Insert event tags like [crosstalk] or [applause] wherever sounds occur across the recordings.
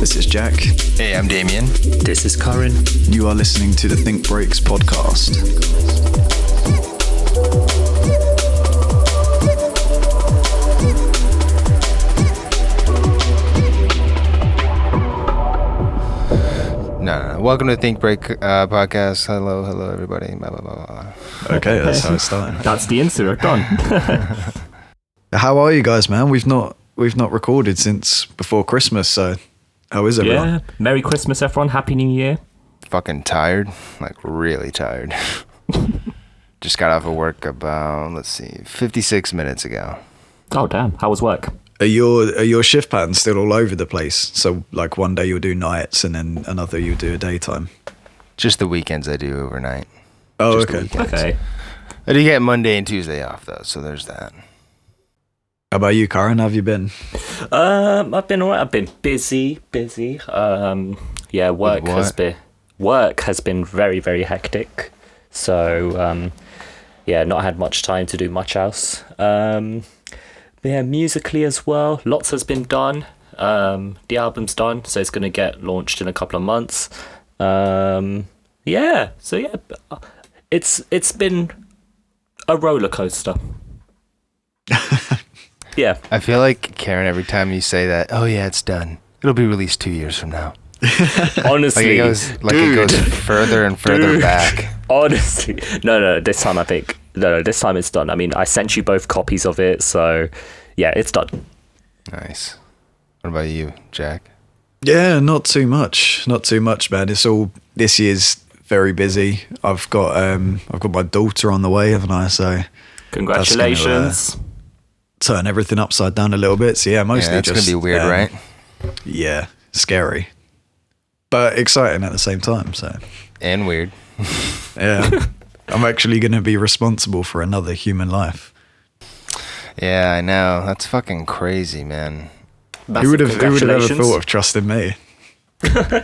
This is Jack. Hey, I'm Damien. This is Karin. You are listening to the Think Breaks podcast. No, no, no. Welcome to the Think Break uh, podcast. Hello, hello, everybody. Blah, blah, blah, blah. Okay, that's how it started. [laughs] That's the intro done. [laughs] How are you guys, man? We've not we've not recorded since before Christmas, so how is everyone? yeah. Merry Christmas, everyone. Happy New Year. Fucking tired. Like, really tired. [laughs] Just got off of work about, let's see, 56 minutes ago. Oh damn. How was work? Are your are your shift patterns still all over the place? So like one day you'll do nights and then another you'll do a daytime. Just the weekends I do overnight. Oh, Just okay. weekends. Okay. I do get Monday and Tuesday off, though, so there's that. How about you, Karen? How have you been? Um, I've been alright. I've been busy, busy. Um, yeah, work has been work has been very, very hectic. So, um, yeah, not had much time to do much else. Um, yeah, musically as well, lots has been done. Um, the album's done, so it's gonna get launched in a couple of months. Um, yeah, so yeah, it's it's been a roller coaster. [laughs] yeah, I feel like, Karen, every time you say that, oh, yeah, it's done. It'll be released two years from now. [laughs] Like honestly, it goes, like it goes further and further Dude. back. [laughs] Honestly, no, no. This time I think no, no. This time it's done. I mean, I sent you both copies of it, so yeah, it's done. Nice. What about you, Jack? Yeah, not too much. Not too much, man. It's all this year's very busy. I've got um I've got my daughter on the way, haven't I? So Congratulations. Turn everything upside down a little bit. So yeah, mostly yeah, that's just gonna be weird, um, right? Yeah, scary, but exciting at the same time. So And weird. [laughs] yeah, I'm actually going to be responsible for another human life. Yeah, I know. That's fucking crazy, man. Massive who would have Who would have ever thought of trusting me? [laughs]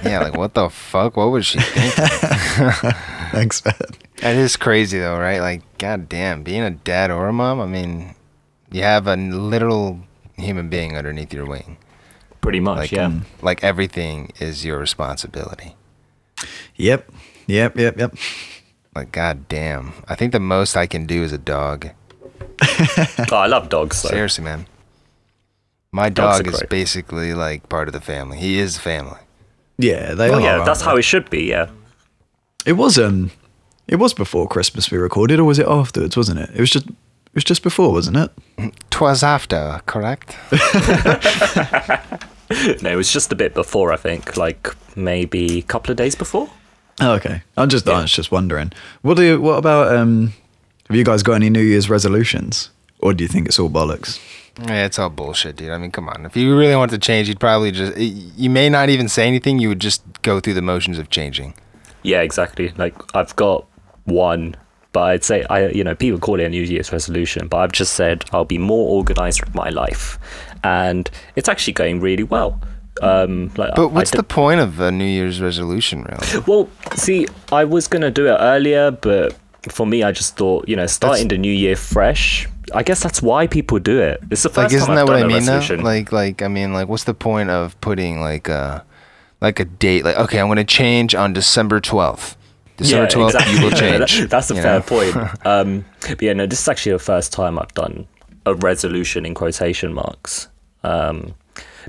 Yeah, like what the fuck? What was she thinking? [laughs] Thanks, man. that is crazy though, right? Like, goddamn, being a dad or a mom. I mean, you have a literal human being underneath your wing. Pretty much, Like, yeah. like everything is your responsibility. Yep, yep, yep, yep. Like, goddamn. I think the most I can do is a dog. [laughs] oh, I love dogs. So. Seriously, man. My Dogs dog is great. basically like part of the family. He is family. Yeah, they Oh are. yeah, that's how it should be. Yeah. It was. Um, it was before Christmas we recorded, or was it afterwards? Wasn't it? It was just. It was just before, wasn't it? Twas after, correct? [laughs] No, it was just a bit before. I think, like maybe a couple of days before. Oh, okay. I'm just. I Yeah. was just wondering. What do you? What about? Um, have you guys got any New Year's resolutions, or do you think it's all bollocks? Yeah, it's all bullshit, dude. I mean, come on. If you really want to change, you'd probably just. You may not even say anything. You would just go through the motions of changing. Yeah, exactly. Like I've got one, but I'd say I, you know, people call it a New Year's resolution, but I've just said I'll be more organized with my life, and it's actually going really well. Um, like, But what's d- the point of a New Year's resolution, really? Well, see, I was gonna do it earlier, but for me, I just thought, you know, starting the new year fresh. I guess that's why people do it. It's the first Like, isn't time that I've what I mean? Though? Like, like, I mean, like, what's the point of putting like a, like a date? Like, okay, I'm going to change on December 12th. December 12th, you will [laughs] Yeah, that- change. that's a fair know? point. [laughs] Um, but yeah, no, this is actually the first time I've done a resolution in quotation marks. Um,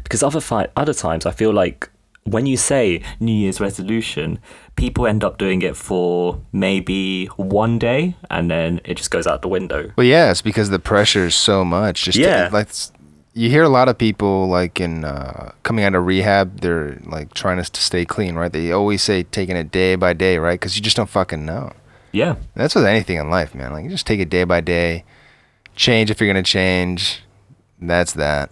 because other fi- other times I feel like when you say New Year's resolution, people end up doing it for maybe one day and then it just goes out the window. Well, yeah, it's because the pressure is so much. Just to- Yeah. like s- you hear a lot of people like in uh, coming out of rehab, they're like trying to, to stay clean, right? They always say taking it day by day, right? Because you just don't fucking know. Yeah. That's with anything in life, man. Like you just take it day by day, change if you're gonna change. That's that.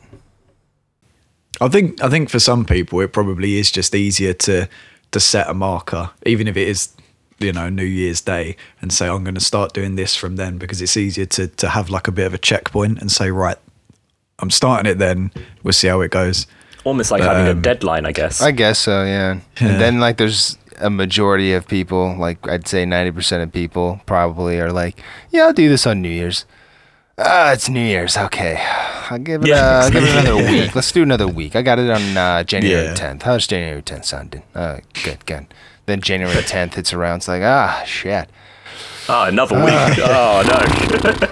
I think I think for some people it probably is just easier to to set a marker, even if it is you know New Year's Day, and say I'm going to start doing this from then because it's easier to to have like a bit of a checkpoint and say right, I'm starting it then. We'll see how it goes. Almost like having a Um, deadline, I guess. I guess so, yeah. Yeah. And then like there's a majority of people, like I'd say 90% of people probably are like, yeah, I'll do this on New Year's. Ah, it's New Year's. Okay. I'll give it, Yeah. uh, I'll give it another week. Let's do another week. I got it on uh, January Yeah. 10th. How's January 10th sounding? Uh, good, good. Then January [laughs] 10th hits around. It's like, ah, shit. Oh, another week. oh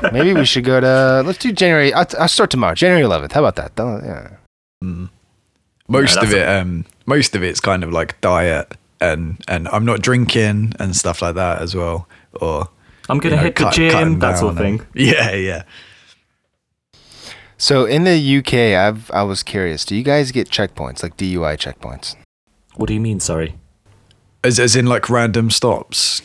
no. [laughs] Maybe we should go to. Let's do January. I'll, I'll start tomorrow. January 11th. How about that? Don't- Yeah. Mm. Most Yeah, of that's it, um, most of it's kind of like diet and and I'm not drinking and stuff like that as well. Or I'm gonna you know, hit the cut- gym, that sort of down and- thing. Yeah, yeah. So in the UK, I've I was curious. Do you guys get checkpoints like DUI checkpoints? What do you mean? Sorry. As as in like random stops.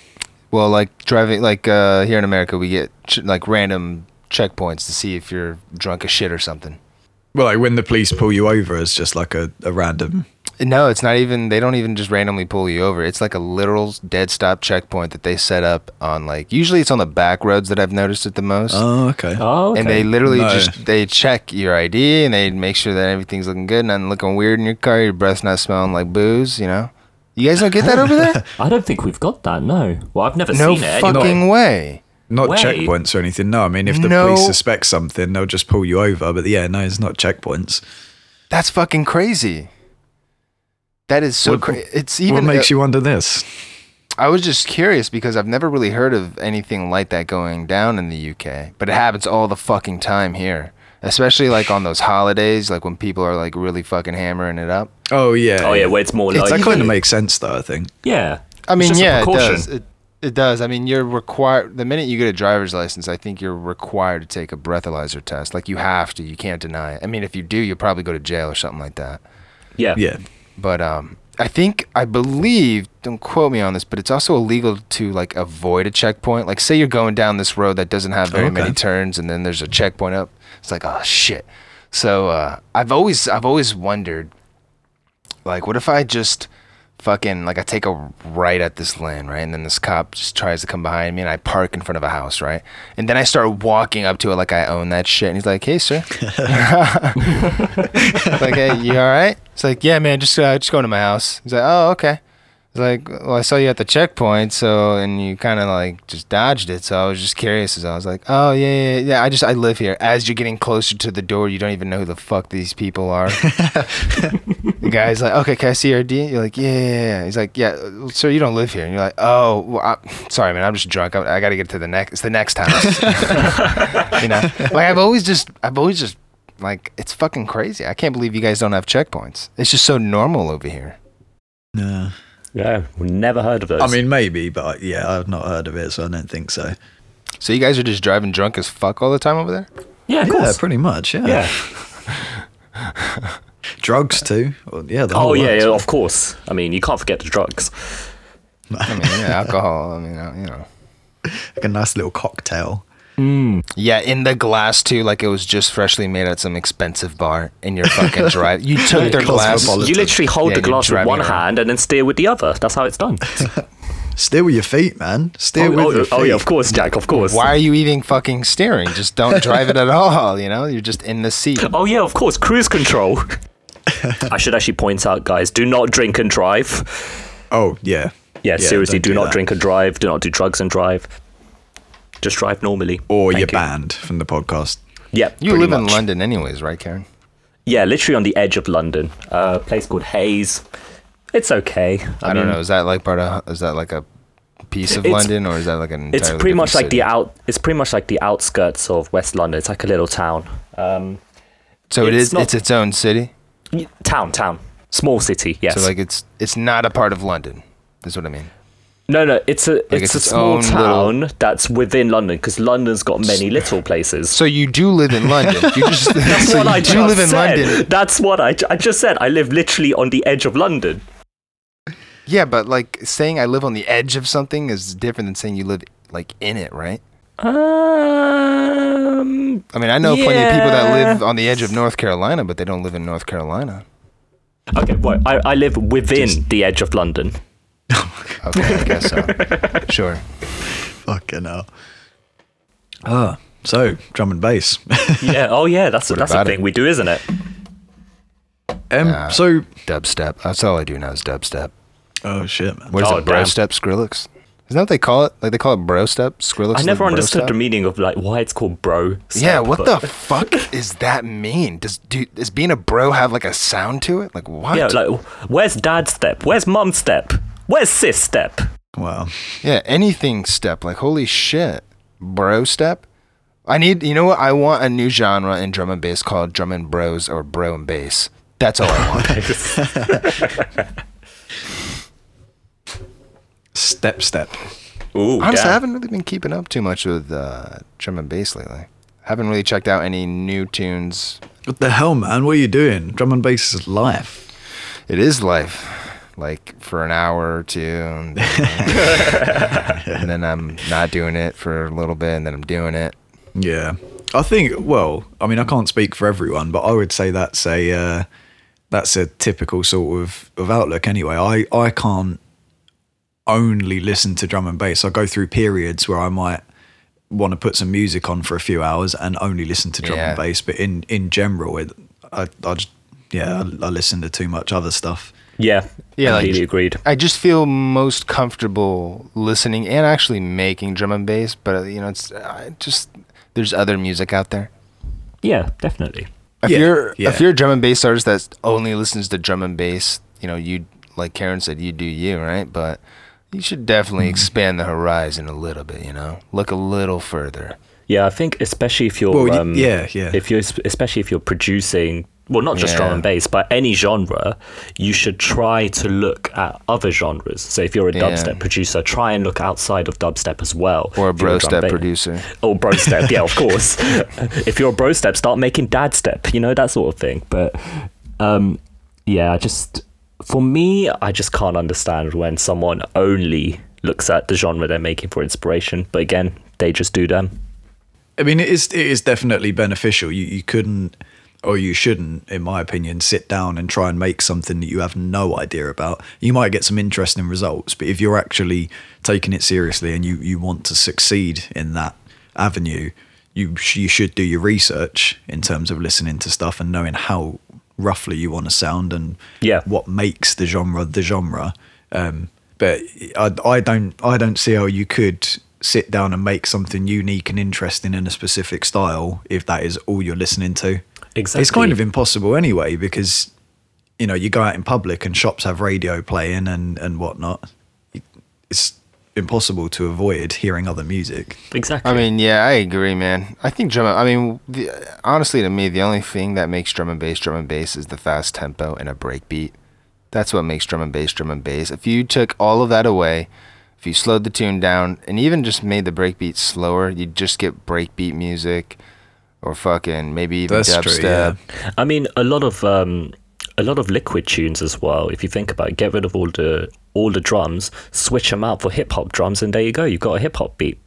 Well, like driving, like uh, here in America, we get ch- like random checkpoints to see if you're drunk as shit or something. Well, like when the police pull you over, it's just like a, a random. No, it's not even. They don't even just randomly pull you over. It's like a literal dead stop checkpoint that they set up on like. Usually, it's on the back roads that I've noticed it the most. Oh, okay. Oh, okay. And they literally No. just they check your ID and they make sure that everything's looking good, nothing looking weird in your car, your breath's not smelling like booze. You know, you guys don't get that over there? [laughs] I don't think we've got that. No. Well, I've never no seen it. fucking Anyway. way. Not Wait. checkpoints or anything. No, I mean if the No. police suspect something, they'll just pull you over. But yeah, no, it's not checkpoints. That's fucking crazy. That is so What- crazy. It's even. what makes uh, you wonder this? I was just curious because I've never really heard of anything like that going down in the UK, but it happens all the fucking time here. Especially like on those holidays, like when people are like really fucking hammering it up. Oh yeah. Oh yeah, where it's more It's like that even- kind of makes sense though. I think. yeah. I mean, yeah, it does. It, it does. I mean, you're required. The minute you get a driver's license, I think you're required to take a breathalyzer test. Like you have to. You can't deny it. I mean, if you do, you'll probably go to jail or something like that. Yeah. Yeah. But um, I think I believe. Don't quote me on this, but it's also illegal to like avoid a checkpoint. Like, say you're going down this road that doesn't have very Okay. many turns, and then there's a checkpoint up. It's like, oh shit. So uh, I've always I've always wondered, like, what if I just fucking like I take a right at this lane, right, and then this cop just tries to come behind me, and I park in front of a house, right, and then I start walking up to it like I own that shit, and he's like, "Hey, sir." [laughs] [laughs] like, hey, you all right? It's like, yeah, man, just uh, just going to my house. He's like, oh, okay. It's like, well, I saw you at the checkpoint, so and you kind of like just dodged it, so I was just curious. As I was like, oh yeah, yeah, yeah. I just I live here. As you're getting closer to the door, you don't even know who the fuck these people are. [laughs] the guy's like, okay, can I see your ID? You're like, yeah, yeah, yeah. He's like, yeah, sir, you don't live here. And you're like, oh, well, I, sorry, man, I'm just drunk. I, I got to get to the next. It's the next house. [laughs] [laughs] you know, like I've always just, I've always just like it's fucking crazy. I can't believe you guys don't have checkpoints. It's just so normal over here. No. Yeah. We've never heard of those. I mean, maybe, but yeah, I've not heard of it, so I don't think so. So you guys are just driving drunk as fuck all the time over there? yeah, of yeah, course. pretty much. Yeah. Yeah. [laughs] Drugs too. Well, yeah. The Oh whole yeah, yeah, of course. I mean, you can't forget the drugs. I mean, yeah, alcohol. I mean, uh, you know. [laughs] Like a nice little cocktail. Mm. Yeah, in the glass too, like it was just freshly made at some expensive bar in your fucking drive. [laughs] You took their glass. You literally hold Yeah, the glass with one around. hand and then steer with the other. That's how it's done. [laughs] Steer with your feet, man. Steer oh, with oh, your feet. oh, yeah, of course, Jack. Of course. Why are you even fucking steering? Just don't [laughs] drive it at all. You know, you're just in the seat. Oh yeah, of course. Cruise control. I should actually point out, guys, do not drink and drive. Oh yeah. Yeah, seriously, don't do, not that. drink and drive. Do not do drugs and drive. Just drive normally. Or Thank you're you. banned from the podcast. Yep. You pretty live in. London, anyways, right, Karen? Yeah, literally on the edge of London. Uh, a place called Hayes. It's okay. I, don't know. Is that like part of? Is that like a piece of London, or is that like an? It's pretty much different like the out. It's pretty much like the outskirts of West London. It's like a little town. Um, So it it's not- It's its own city. town, town, small city. Yes. So like it's it's not a part of London. That's what I mean. No, no. It's a it's, it's a its small town little- that's within London because London's got many little places. So you do live in London. You just [laughs] [laughs] That's so what I do just live in said. London. That's what I, I just said. I live literally on the edge of London. Yeah, but like saying I live on the edge of something is different than saying you live like in it, right? Um. I mean, I know plenty of people that live on the edge of North Carolina, but they don't live in North Carolina. Okay. Well, I, I live within the edge of London. [laughs] Okay, I guess so. Sure. Fucking hell. Ah, so drum and bass. [laughs] yeah. Oh yeah. That's What that's a about thing it? we do, isn't it? um, Nah. so Dubstep. That's all I do now is dubstep. oh shit, man. What is Oh, it? Bro damn. step Skrillex? Isn't that what they call it? Like they call it bro step. Skrillex. I never bro understood step? the meaning of like why it's called bro. Yeah, what but- the [laughs] fuck is that mean? Does do does being a bro have like a sound to it? Like what? Yeah, like where's dad step? Where's mum step? Where's sis step? Wow. Yeah, anything step. Like holy shit, bro step. I need. You know what? I want a new genre in drum and bass called drum and bros or bro and bass. That's all I want. [laughs] Step step. Ooh, Honestly, I haven't really been keeping up too much with uh, drum and bass lately. Haven't really checked out any new tunes. What the hell, man? What are you doing? Drum and bass is life. It is life, like for an hour or two, and, [laughs] [laughs] and then I'm not doing it for a little bit, and then I'm doing it. Yeah. I think well, I mean I can't speak for everyone, but I would say that's a uh, that's a typical sort of, of outlook anyway. I, I can't only listen to drum and bass. I go through periods where I might want to put some music on for a few hours and only listen to drum Yeah. and bass. But in, in general, it, I, I just, yeah, I, I listen to too much other stuff. Yeah, Yeah, like- completely agreed. I just feel most comfortable listening and actually making drum and bass, but uh, you know, it's I just there's other music out there. Yeah, definitely. If Yeah, you're yeah. if you're a drum and bass artist that only listens to drum and bass, you know, you like Karen said, you do you, right? But you should definitely expand the horizon a little bit, you know? Look a little further. Yeah, I think especially if you're, Well, um, yeah, yeah. if you're especially if you're producing, well, not just drum and bass, but any genre, you should try to look at other genres. So if you're a Yeah. dubstep producer, try and look outside of dubstep as well. Or a brostep you're bro drum step ba- producer. Oh, brostep, yeah, of [laughs] course. [laughs] if you're a brostep, start making dad step, you know, that sort of thing. But um, yeah, I just for me, I just can't understand when someone only looks at the genre they're making for inspiration. But again, they just do them. I mean, it is it is definitely beneficial. You you couldn't or you shouldn't, in my opinion, sit down and try and make something that you have no idea about. You might get some interesting results, but if you're actually taking it seriously and you you want to succeed in that avenue, you you should do your research in terms of listening to stuff and knowing how roughly you want to sound and Yeah. what makes the genre the genre. Um, but I, I don't I don't see how you could sit down and make something unique and interesting in a specific style if that is all you're listening to. Exactly. It's kind of impossible anyway because you know you go out in public and shops have radio playing and and whatnot. It's impossible to avoid hearing other music. Exactly. I mean, yeah, I agree, man. I think drum. I mean, the, honestly, to me, the only thing that makes drum and bass drum and bass is the fast tempo and a break beat. That's what makes drum and bass drum and bass. If you took all of that away, if you slowed the tune down and even just made the breakbeat slower, you'd just get breakbeat music, or fucking maybe even That's true, dubstep. yeah. I mean, a lot of um, a lot of liquid tunes as well. If you think about it, get rid of all the all the drums, switch them out for hip hop drums, and there you go. You've got a hip hop beat.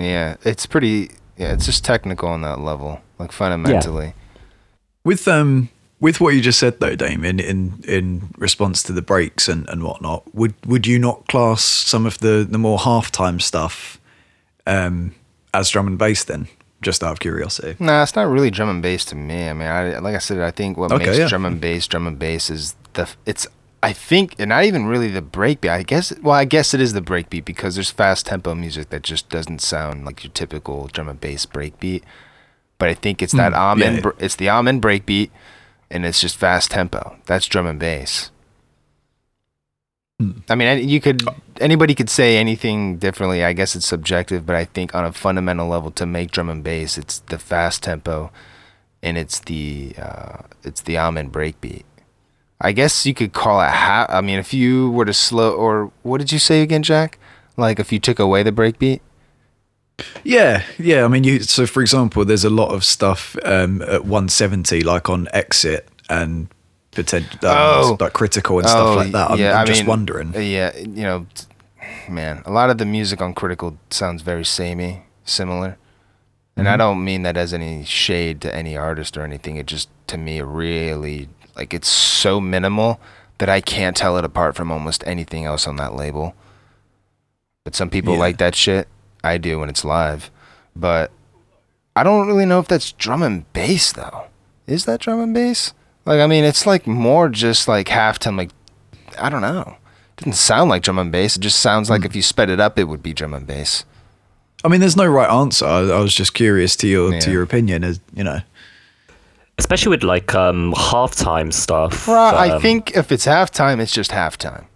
Yeah, it's pretty. Yeah, it's just technical on that level, like fundamentally. With um with what you just said though, Dame, in in, in response to the breaks and, and whatnot, would would you not class some of the, the more halftime stuff um as drum and bass then? Just out of curiosity. Nah, it's not really drum and bass to me. I mean, I like I said, I think what Okay, makes yeah. drum and bass drum and bass is the it's I think and not even really the breakbeat. I guess well, I guess it is the breakbeat because there's fast tempo music that just doesn't sound like your typical drum and bass breakbeat. But I think it's that Mm, Amen yeah. it's the Amen breakbeat and it's just fast tempo. That's drum and bass. Mm. I mean, you could anybody could say anything differently. I guess it's subjective, but I think on a fundamental level, to make drum and bass, it's the fast tempo, and it's the uh, it's the Amen breakbeat. I guess you could call it half. I mean, if you were to slow, or what did you say again, Jack? Like if you took away the breakbeat. Yeah, yeah. I mean, you. So, for example, there's a lot of stuff um, at 170, like on Exit and potential, Oh. like critical and stuff like that. I'm, yeah, I'm just mean, wondering. Yeah, you know, man, a lot of the music on Critical sounds very samey, similar. And Mm-hmm. I don't mean that as any shade to any artist or anything. It just, to me, really, like, it's so minimal that I can't tell it apart from almost anything else on that label. But some people Yeah. like that shit. I do when it's live. But I don't really know if that's drum and bass, though. Is that drum and bass? Like, I mean, it's like more just like halftime, like, I don't know. It doesn't sound like drum and bass. It just sounds like if you sped it up, it would be drum and bass. I mean, there's no right answer. I, I was just curious to your to your opinion, as you know. Especially with like um halftime stuff. Right, I um, think if it's halftime, it's just halftime.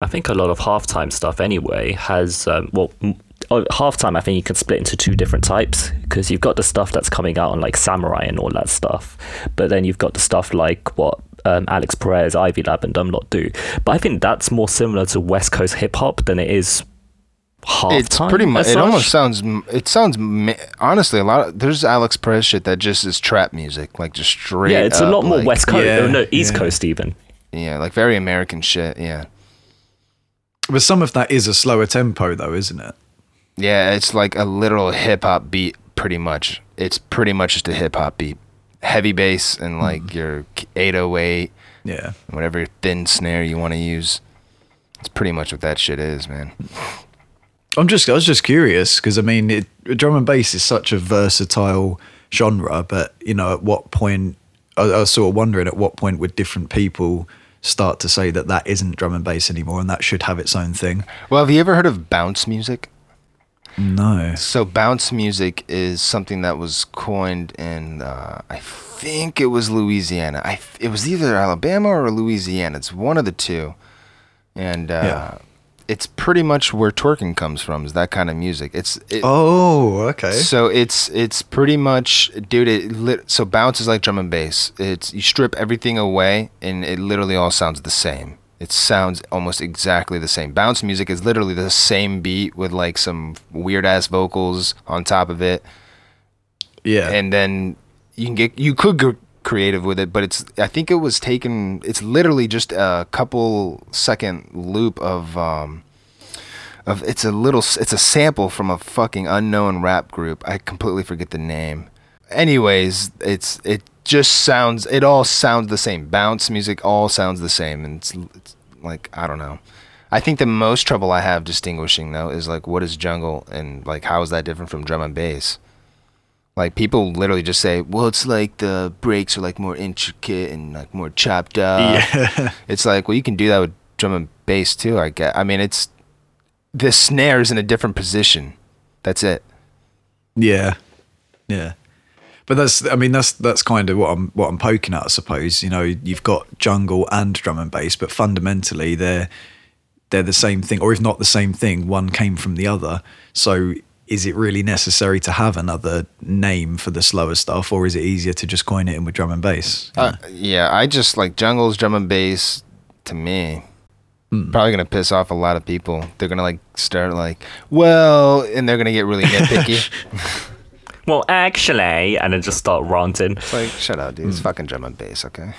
I think a lot of halftime stuff anyway has um, well m- oh, halftime. I think you can split into two different types because you've got the stuff that's coming out on like Samurai and all that stuff, but then you've got the stuff like what um, Alix Perez, Ivy Lab, and Dumlot do. But I think that's more similar to West Coast hip hop than it is halftime. It's pretty much. as It almost sounds. It sounds honestly a lot. Of, there's Alix Perez shit that just is trap music, like just straight. yeah, it's a lot more like- West Coast. Yeah, no, East yeah. Coast even. Yeah, like very American shit. Yeah, But some of that is a slower tempo, though, isn't it? Yeah. It's like a literal hip hop beat, pretty much. It's pretty much just a hip hop beat, heavy bass and like mm-hmm. your 808, Yeah. whatever thin snare you want to use. It's pretty much what that shit is, man. I'm just, I was just curious because I mean, it, drum and bass is such a versatile genre, but you know, at what point? I, I was sort of wondering at what point would different people start to say that that isn't drum and bass anymore, and that should have its own thing. Well, have you ever heard of bounce music? No. So bounce music is something that was coined in uh, I think it was Louisiana. I it was either Alabama or Louisiana. It's one of the two, and uh, Yeah. it's pretty much where twerking comes from. Is that kind of music? It's it, Oh, okay. so it's it's pretty much, dude. It lit, so bounce is like drum and bass. It's you strip everything away, and it literally all sounds the same. It sounds almost exactly the same. Bounce music is literally the same beat with like some weird ass vocals on top of it, yeah. and then you can get you could get creative with it, but it's I think it was taken. It's literally just a couple second loop of um of it's a little it's a sample from a fucking unknown rap group. I completely forget the name. Anyways, it's it just sounds it all sounds the same. Bounce music all sounds the same, and it's, it's like I don't know. I think the most trouble I have distinguishing though is like what is jungle and like how is that different from drum and bass? Like people literally just say, "Well, it's like the breaks are like more intricate and like more chopped up." yeah. [laughs] It's like, well, you can do that with drum and bass too. I get. I mean, it's the snare is in a different position. That's it. Yeah, yeah. But that's, I mean, that's that's kind of what I'm what I'm poking at, I suppose. You know, you've got jungle and drum and bass, but fundamentally they're they're the same thing, or if not the same thing, one came from the other. So, is it really necessary to have another name for the slower stuff, or is it easier to just coin it in with drum and bass? Uh, yeah, I just like jungles, drum and bass. To me, probably gonna piss off a lot of people. They're gonna like start like, well, and they're gonna get really nitpicky. [laughs] [laughs] Well, actually, and then just start ranting. it's like, shut up, dude. It's fucking drum and bass, okay?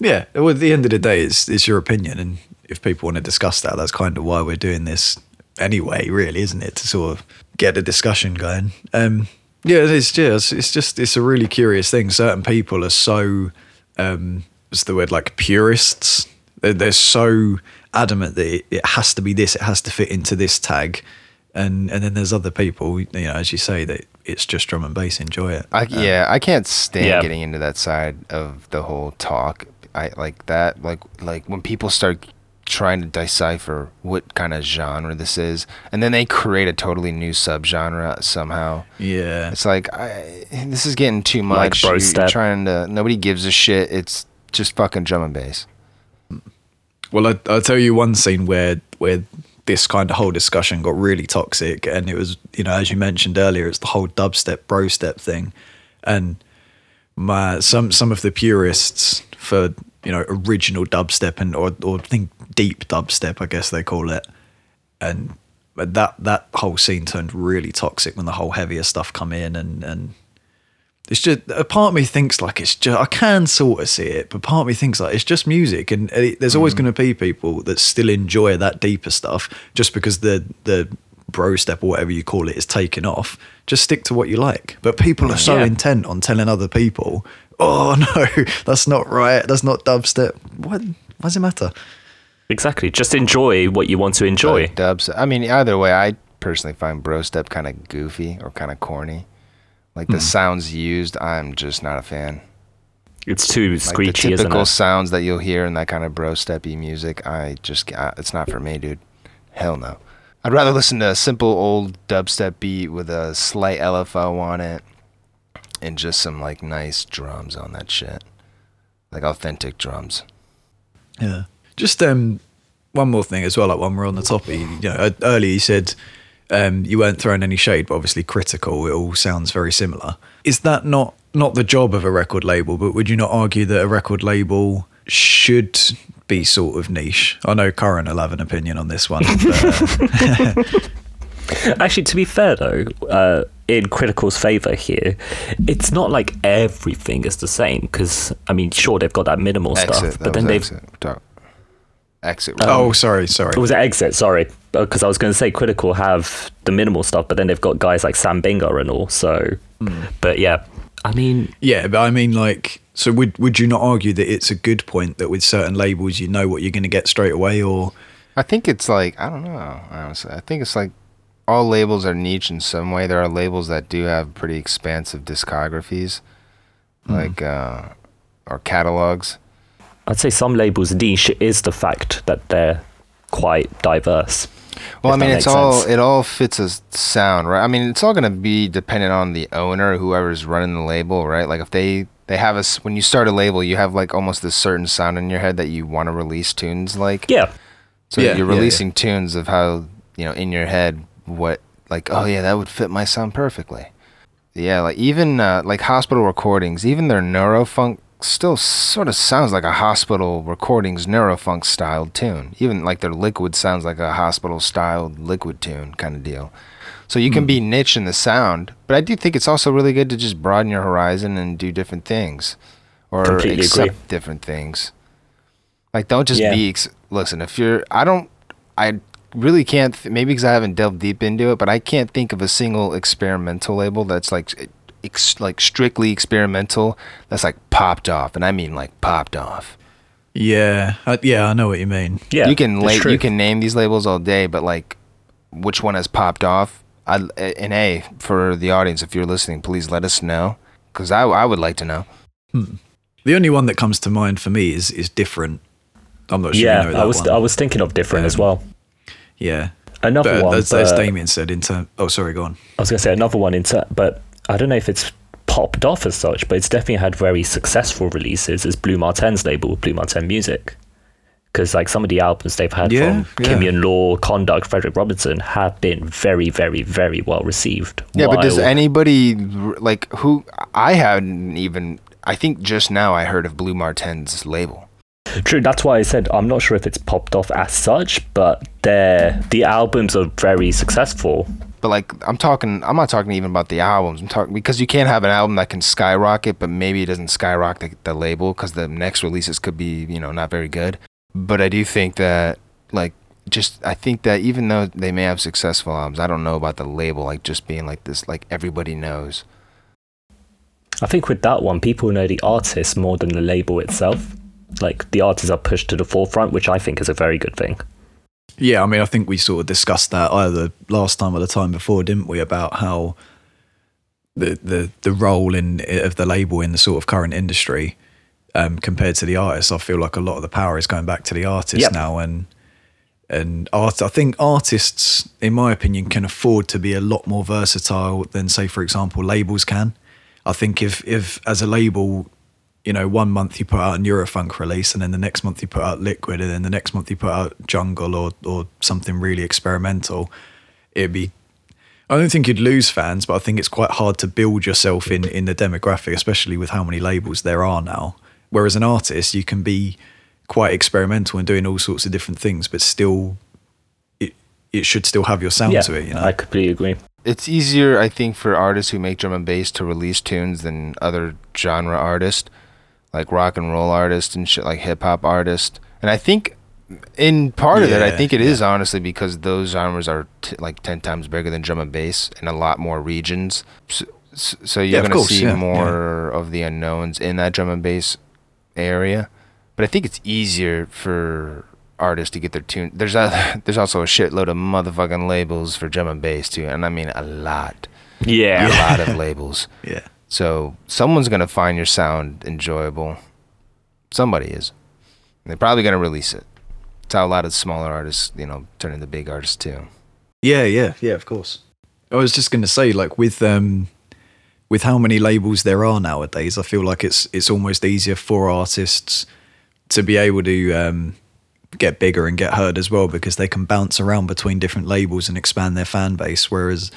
Yeah. Well, at the end of the day, it's it's your opinion, and if people want to discuss that, that's kind of why we're doing this anyway. Really, isn't it? To sort of get a discussion going. Um, yeah, it's just it's just it's a really curious thing. Certain people are so um, what's the word like purists. They're, they're so adamant that it, it has to be this. It has to fit into this tag. And and then there's other people, you know, as you say, that it's just drum and bass. Enjoy it. I, um, yeah, I can't stand Yeah. getting into that side of the whole talk. I like that. Like like when people start trying to decipher what kind of genre this is, and then they create a totally new subgenre somehow. Yeah. It's like I, this is getting too Like much. bro You're trying to. Nobody gives a shit. It's just fucking drum and bass. Well, I, I'll tell you one scene where where this kind of whole discussion got really toxic, and it was, you know, as you mentioned earlier, it's the whole dubstep, bro step thing, and my some some of the purists for you know original dubstep and or or think deep dubstep, I guess they call it, and that that whole scene turned really toxic when the whole heavier stuff come in and and it's just a part of me thinks like it's just I can sort of see it, but part of me thinks like it's just music, and it, there's always mm. going to be people that still enjoy that deeper stuff just because the the bro step or whatever you call it is taken off. Just stick to what you like. But people are so Yeah. intent on telling other people, "Oh [laughs] no, that's not right. That's not dubstep." What? Why does it matter? Exactly. Just enjoy what you want to enjoy. But dubs. I mean, either way, I personally find bro step kind of goofy or kind of corny. Like Hmm. the sounds used, I'm just not a fan. It's too Like the screechy, typical sounds that you'll hear in that kind of bro steppy music. I just uh, it's not for me, dude. Hell no. I'd rather listen to a simple old dubstep beat with a slight LFO on it and just some like nice drums on that shit. Like authentic drums. Yeah. Just um, one more thing as well. Like when we're on the topic, you know, earlier you said um, you weren't throwing any shade, but obviously critical. It all sounds very similar. Is that not not the job of a record label? But would you not argue that a record label should be sort of niche? I know Curran will have an opinion on this one. But, uh, [laughs] Actually, to be fair though, uh, in Critical's favour here, it's not like everything is the same. Because I mean, sure they've got that minimal Exit. stuff, that but then was they've exit. Talk- Exit. oh, sorry, sorry. It was exit, sorry. Because I was going to say Critical have the minimal stuff, but then they've got guys like Sam Binga and all. So, but yeah, I mean, Yeah, but I mean, like, so would would you not argue that it's a good point that with certain labels you know what you're going to get straight away, or I think it's like I don't know. Honestly, I think it's like all labels are niche in some way. There are labels that do have pretty expansive discographies, like uh, or catalogs. I'd say some labels' niche is the fact that they're quite diverse. Well, I mean, it's all sense. it all fits a sound, right? I mean, it's all gonna be dependent on the owner, whoever's running the label, right? Like if they they have a s- when you start a label, you have like almost this certain sound in your head that you want to release tunes like. Yeah, So Yeah, you're yeah, yeah. releasing tunes of how you know in your head what like oh yeah that would fit my sound perfectly. Yeah, like even uh, like hospital recordings, even their neurofunk still sort of sounds like a hospital recordings neurofunk styled tune. Even like their liquid sounds like a hospital styled liquid tune kind of deal. So you can be Hmm. niche in the sound, but I do think it's also really good to just broaden your horizon and do different things or Completely accept agree. different things. Like don't just Yeah. be ex- listen, if you're I don't I really can't th- maybe cuz I haven't delved deep into it, but I can't think of a single experimental label that's like ex- like strictly experimental that's like popped off and I mean like popped off. yeah, uh, yeah, I know what you mean. yeah. you can la- you can name these labels all day, but like which one has popped off? I and a for the audience if you're listening, please let us know cuz I I would like to know. The only one that comes to mind for me is is different. I'm not sure. Yeah, you know that I was one. I was thinking of different as Um, well. yeah. Another But one, as, as Damien said, in term. Oh, sorry, go on. I was gonna say another one in into, but I don't know if it's popped off as such, but it's definitely had very successful releases. Is Blu Mar Ten's label, with Blu Mar Ten Music, because like some of the albums they've had Yeah, from yeah. Kimyan Law, Conduct, Fredrik Robinson have been very, very, very well received. Yeah, but does anybody like who I hadn't even I think just now I heard of Blu Mar Ten's label. True, that's why I said I'm not sure if it's popped off as such, but they're the albums are very successful. But like I'm talking I'm not talking even about the albums. I'm talking because you can't have an album that can skyrocket but maybe it doesn't skyrocket the, the label cuz the next releases could be, you know, not very good. But I do think that like just I think that even though they may have successful albums, I don't know about the label like just being like this like everybody knows. I think with that one, people know the artist more than the label itself. Like the artists are pushed to the forefront, which I think is a very good thing. Yeah, I mean, I think we sort of discussed that either last time or the time before, didn't we? About how the the the role in of the label in the sort of current industry um, compared to the artist. I feel like a lot of the power is going back to the artist Yep. now, and and art. I think artists, in my opinion, can afford to be a lot more versatile than, say, for example, labels can. I think if if as a label you know, one month you put out a Neurofunk release, and then the next month you put out Liquid, and then the next month you put out Jungle or or something really experimental, it'd be. I don't think you'd lose fans, but I think it's quite hard to build yourself in in the demographic, especially with how many labels there are now. Whereas an artist, you can be quite experimental and doing all sorts of different things, but still, it it should still have your sound yeah, to it. You know, I completely agree. it's easier i think for artists who make drum and bass to release tunes than other genre artists like rock and roll artists and shit like hip-hop artists. And i think in part of it i Yeah, think it is honestly because those genres are t- like 10 times bigger than drum and bass in a lot more regions. So, so you're Yeah, going to see yeah, more of the unknowns in that drum and bass area. But i think it's easier for artists to get their tune there's a, [laughs] there's also a shitload of motherfucking labels for drum and bass too and i mean a lot. Yeah, a lot of [laughs] labels. yeah, So someone's gonna find your sound enjoyable. Somebody is. And they're probably gonna release it. It's how a lot of smaller artists, you know, turn into big artists too. Yeah, yeah, yeah, of course. I was just going to say, like with um, with how many labels there are nowadays, I feel like it's it's almost easier for artists to be able to um, get bigger and get heard as well because they can bounce around between different labels and expand their fan base. Whereas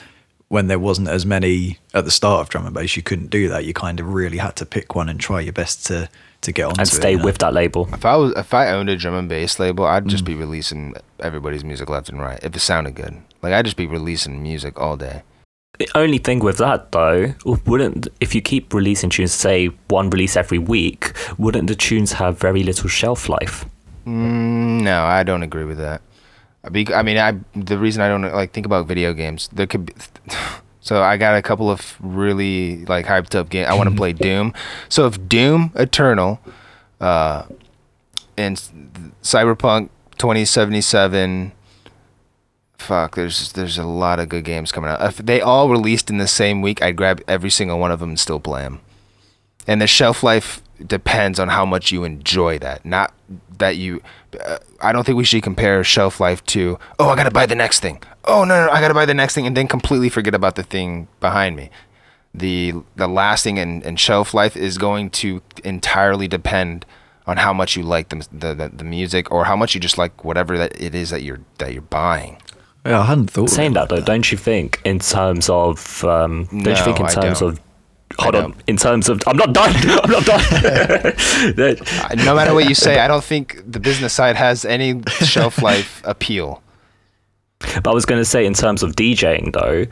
when there wasn't as many at the start of drum and bass, you couldn't do that. You kind of really had to pick one and try your best to to get on and stay it, you know? with that label. If I was if I owned a drum and bass label, I'd just be releasing everybody's music left and right. If it sounded good. Like I'd just be releasing music all day. The only thing with that though, wouldn't if you keep releasing tunes, say one release every week, wouldn't the tunes have very little shelf life? Mm, no, I don't agree with that. I mean, I the reason I don't like think about video games. There could be. [laughs] So I got a couple of really like hyped up games. I want to play [laughs] Doom. So if Doom Eternal, uh, and Cyberpunk 2077, fuck, there's there's a lot of good games coming out. If they all released in the same week, I'd grab every single one of them and still play them. And the shelf life depends on how much you enjoy that, not that you. Uh, I don't think we should compare shelf life to oh I gotta buy the next thing. Oh no no I gotta buy the next thing and then completely forget about the thing behind me. The the lasting and, and shelf life is going to entirely depend on how much you like the, the the the music or how much you just like whatever that it is that you're that you're buying. Yeah, I hadn't thought. Saying that like though, don't you think in terms of um, don't No, you think in terms of hold on in terms of I'm not done [laughs] I'm not done. [laughs] No matter what you say, I don't think the business side has any shelf life [laughs] appeal. But I was going to say, in terms of DJing, though,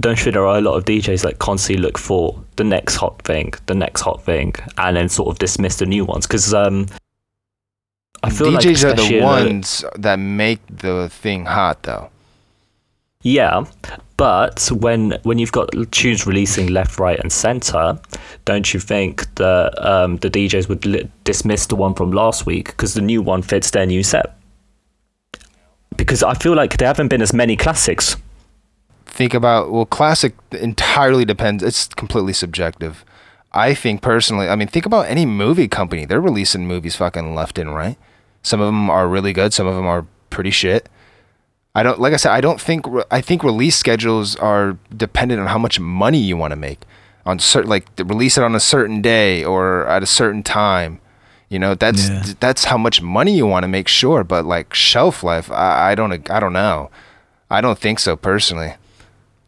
don't you think there are a lot of DJs that constantly look for the next hot thing, the next hot thing, and then sort of dismiss the new ones? Because um, I feel like DJs are the ones that make the thing hot, though. Yeah, but when when you've got tunes releasing left, right, and center, don't you think that um, the DJs would li- dismiss the one from last week because the new one fits their new set? Because I feel like there haven't been as many classics. think about well classic entirely depends it's completely subjective i think personally i mean think about any movie company they're releasing movies fucking left and right some of them are really good some of them are pretty shit i don't like i said i don't think i think release schedules are dependent on how much money you want to make on certain like release it on a certain day or at a certain time you know that's Yeah. that's how much money you want to make sure but like shelf life I, I don't i don't know i don't think so personally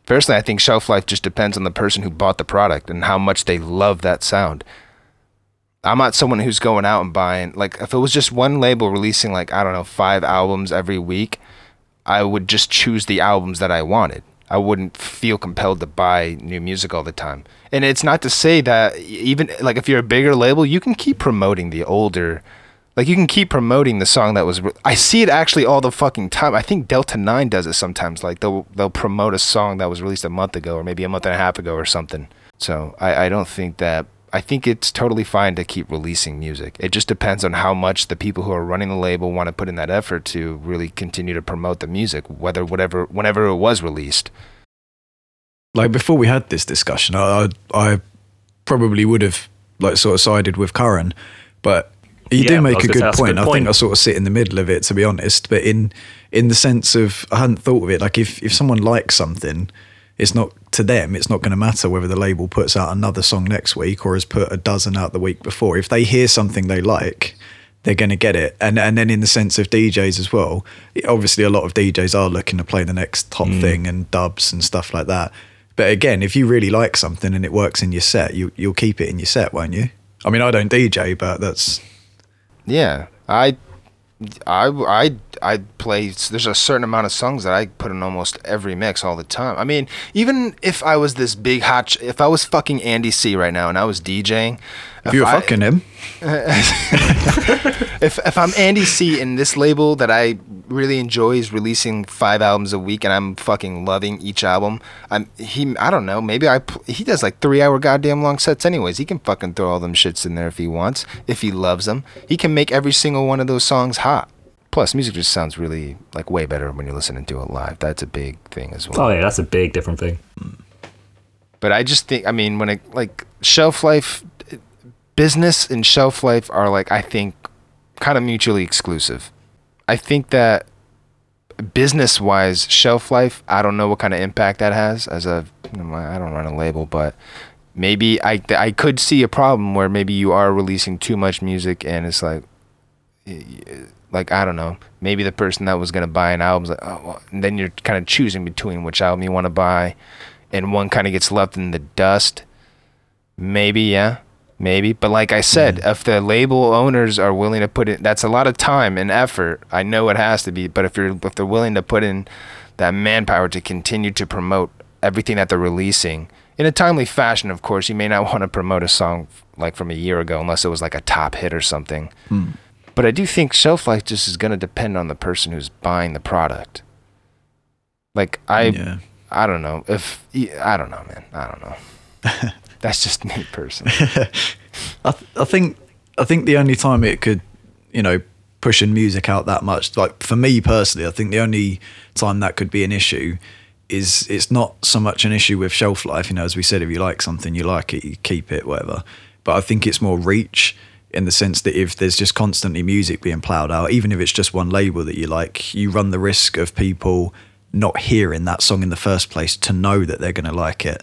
Personally, I think shelf life just depends on the person who bought the product and how much they love that sound. I'm not someone who's going out and buying like if it was just one label releasing like I don't know five albums every week, I would just choose the albums that I wanted. I wouldn't feel compelled to buy new music all the time. And it's not to say that even like if you're a bigger label, you can keep promoting the older like you can keep promoting the song that was. Re- I see it actually all the fucking time. I think Delta Nine does it sometimes. Like they'll they'll promote a song that was released a month ago or maybe a month and a half ago or something. So I I don't think that. I think it's totally fine to keep releasing music. It just depends on how much the people who are running the label want to put in that effort to really continue to promote the music, whether whatever whenever it was released. like before we had this discussion, I I, I probably would have like sort of sided with Curran, but you Yeah, do make a gonna good say that's a point. I think I sort of sit in the middle of it to be honest, but in in the sense of I hadn't thought of it. Like if if someone likes something, it's not to them. It's not going to matter whether the label puts out another song next week or has put a dozen out the week before. If they hear something they like. They're going to get it, and and then in the sense of DJs as well. Obviously, a lot of DJs are looking to play the next hot Mm. thing and dubs and stuff like that. But again, if you really like something and it works in your set, you you'll keep it in your set, won't you? I mean, I don't DJ, but that's Yeah, I, I, I, I play. There's a certain amount of songs that I put in almost every mix all the time. I mean, even if I was this big hot, ch- if I was fucking Andy C right now and I was DJing, if you were I- fucking him. [laughs] if if I'm Andy C and this label that I really enjoy is releasing five albums a week and I'm fucking loving each album, I'm he I don't know maybe I he does like three hour goddamn long sets anyways. He can fucking throw all them shits in there if he wants if he loves them. He can make every single one of those songs hot. Plus, music just sounds really like way better when you're listening to it live. That's a big thing as well. Oh yeah, that's a big different thing. But I just think, I mean, when it like shelf life, business and shelf life are like I think kind of mutually exclusive. I think that business wise, shelf life, I don't know what kind of impact that has as a I don't run a label, but maybe I I could see a problem where maybe you are releasing too much music and it's like like I don't know, maybe the person that was gonna buy an album's like, oh, well, and then you're kind of choosing between which album you want to buy, and one kind of gets left in the dust. Maybe, yeah, maybe. But like I said, mm-hmm. if the label owners are willing to put it, that's a lot of time and effort. I know it has to be, but if you're if they're willing to put in that manpower to continue to promote everything that they're releasing in a timely fashion, of course, you may not [laughs] want to promote a song like from a year ago unless it was like a top hit or something. Mm. But I do think shelf life just is going to depend on the person who's buying the product. Like I, yeah. I don't know if I don't know, man. I don't know. [laughs] That's just me personally. [laughs] I, th- I think I think the only time it could, you know, pushing music out that much, like for me personally, I think the only time that could be an issue is it's not so much an issue with shelf life. You know, as we said, if you like something, you like it, you keep it, whatever. But I think it's more reach in the sense that if there's just constantly music being ploughed out, even if it's just one label that you like, you run the risk of people not hearing that song in the first place to know that they're going to like it.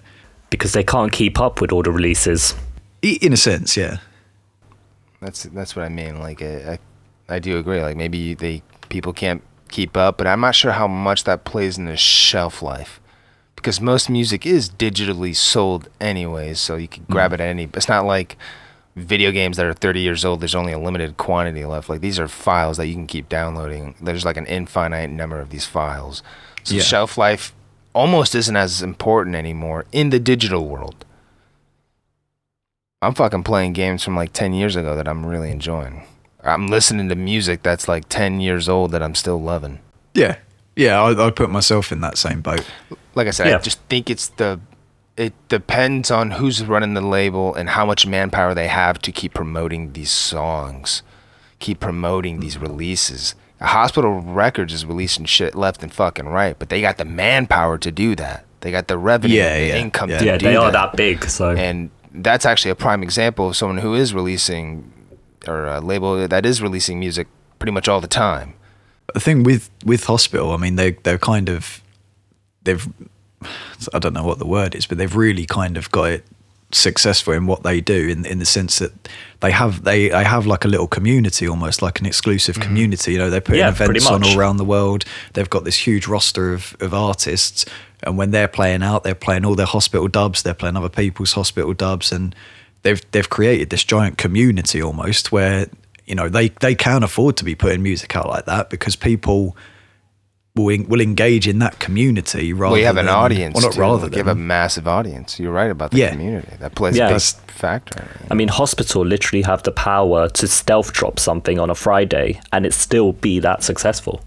Because they can't keep up with all the releases. In a sense, yeah. That's that's what I mean. Like I, I, I do agree. Like maybe they people can't keep up, but I'm not sure how much that plays in the shelf life because most music is digitally sold anyways, so you can grab mm. it at any. It's not like video games that are 30 years old there's only a limited quantity left like these are files that you can keep downloading there's like an infinite number of these files so yeah. shelf life almost isn't as important anymore in the digital world. I'm fucking playing games from like 10 years ago that i'm really enjoying. I'm listening to music that's like 10 years old that i'm still loving. Yeah. Yeah i, I put myself in that same boat. Like i said yeah. i just think it's the it depends on who's running the label and how much manpower they have to keep promoting these songs, keep promoting these releases. Hospital Records is releasing shit left and fucking right, but they got the manpower to do that. They got the revenue, yeah, the yeah, income yeah. to yeah, do they that. are that big. So and that's actually a prime example of someone who is releasing or a label that is releasing music pretty much all the time. The thing with with Hospital, I mean, they they're kind of they've [sighs] I don't know what the word is, but they've really kind of got it successful in what they do in in the sense that they have they they have like a little community almost like an exclusive mm-hmm. community. You know they put yeah, events on all around the world. They've got this huge roster of, of artists and when they're playing out they're playing all their hospital dubs they're playing other people's hospital dubs and they've they've created this giant community almost where you know they they can afford to be putting music out like that because people will will engage in that community rather. Well, you have an than, audience. Well, not too. rather. Like you have a massive audience. You're right about the yeah. community. That plays yeah. a big factor. I mean, hospital literally have the power to stealth drop something on a Friday and it still be that successful.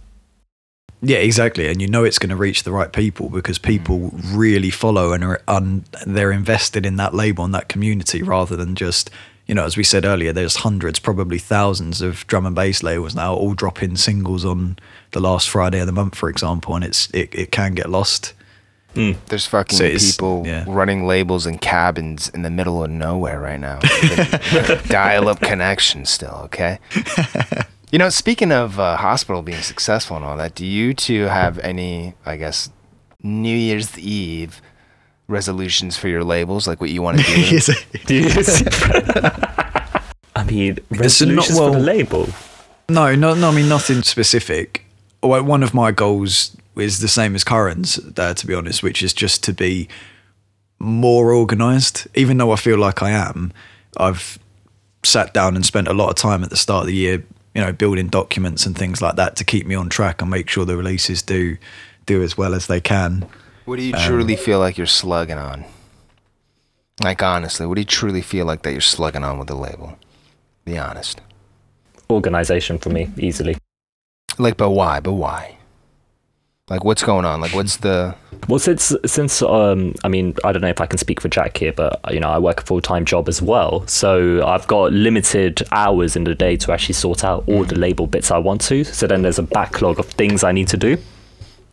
Yeah, exactly, and you know it's going to reach the right people because people mm. really follow and are un, they're invested in that label and that community rather than just you know, as we said earlier, there's hundreds, probably thousands of drum and bass labels now all dropping singles on the last Friday of the month, for example, and it's it, it can get lost. Mm. There's fucking so people yeah. running labels in cabins in the middle of nowhere right now. [laughs] Dial up connection still, okay? [laughs] you know, speaking of uh, hospital being successful and all that, do you two have any, I guess, New Year's Eve resolutions for your labels, like what you want to [laughs] do? [laughs] I mean, resolutions not, well, for the label. No, no, no. I mean nothing specific. One of my goals is the same as Karen's, uh, to be honest, which is just to be more organised. Even though I feel like I am, I've sat down and spent a lot of time at the start of the year, you know, building documents and things like that to keep me on track and make sure the releases do do as well as they can. What do you um, truly feel like you're slugging on? Like honestly, what do you truly feel like that you're slugging on with the label? Be honest. Organization for me, easily. Like, but why? But why? Like, what's going on? Like, what's the? Well, since since um, I mean, I don't know if I can speak for Jack here, but you know, I work a full time job as well, so I've got limited hours in the day to actually sort out all the label bits I want to. So then there's a backlog of things I need to do.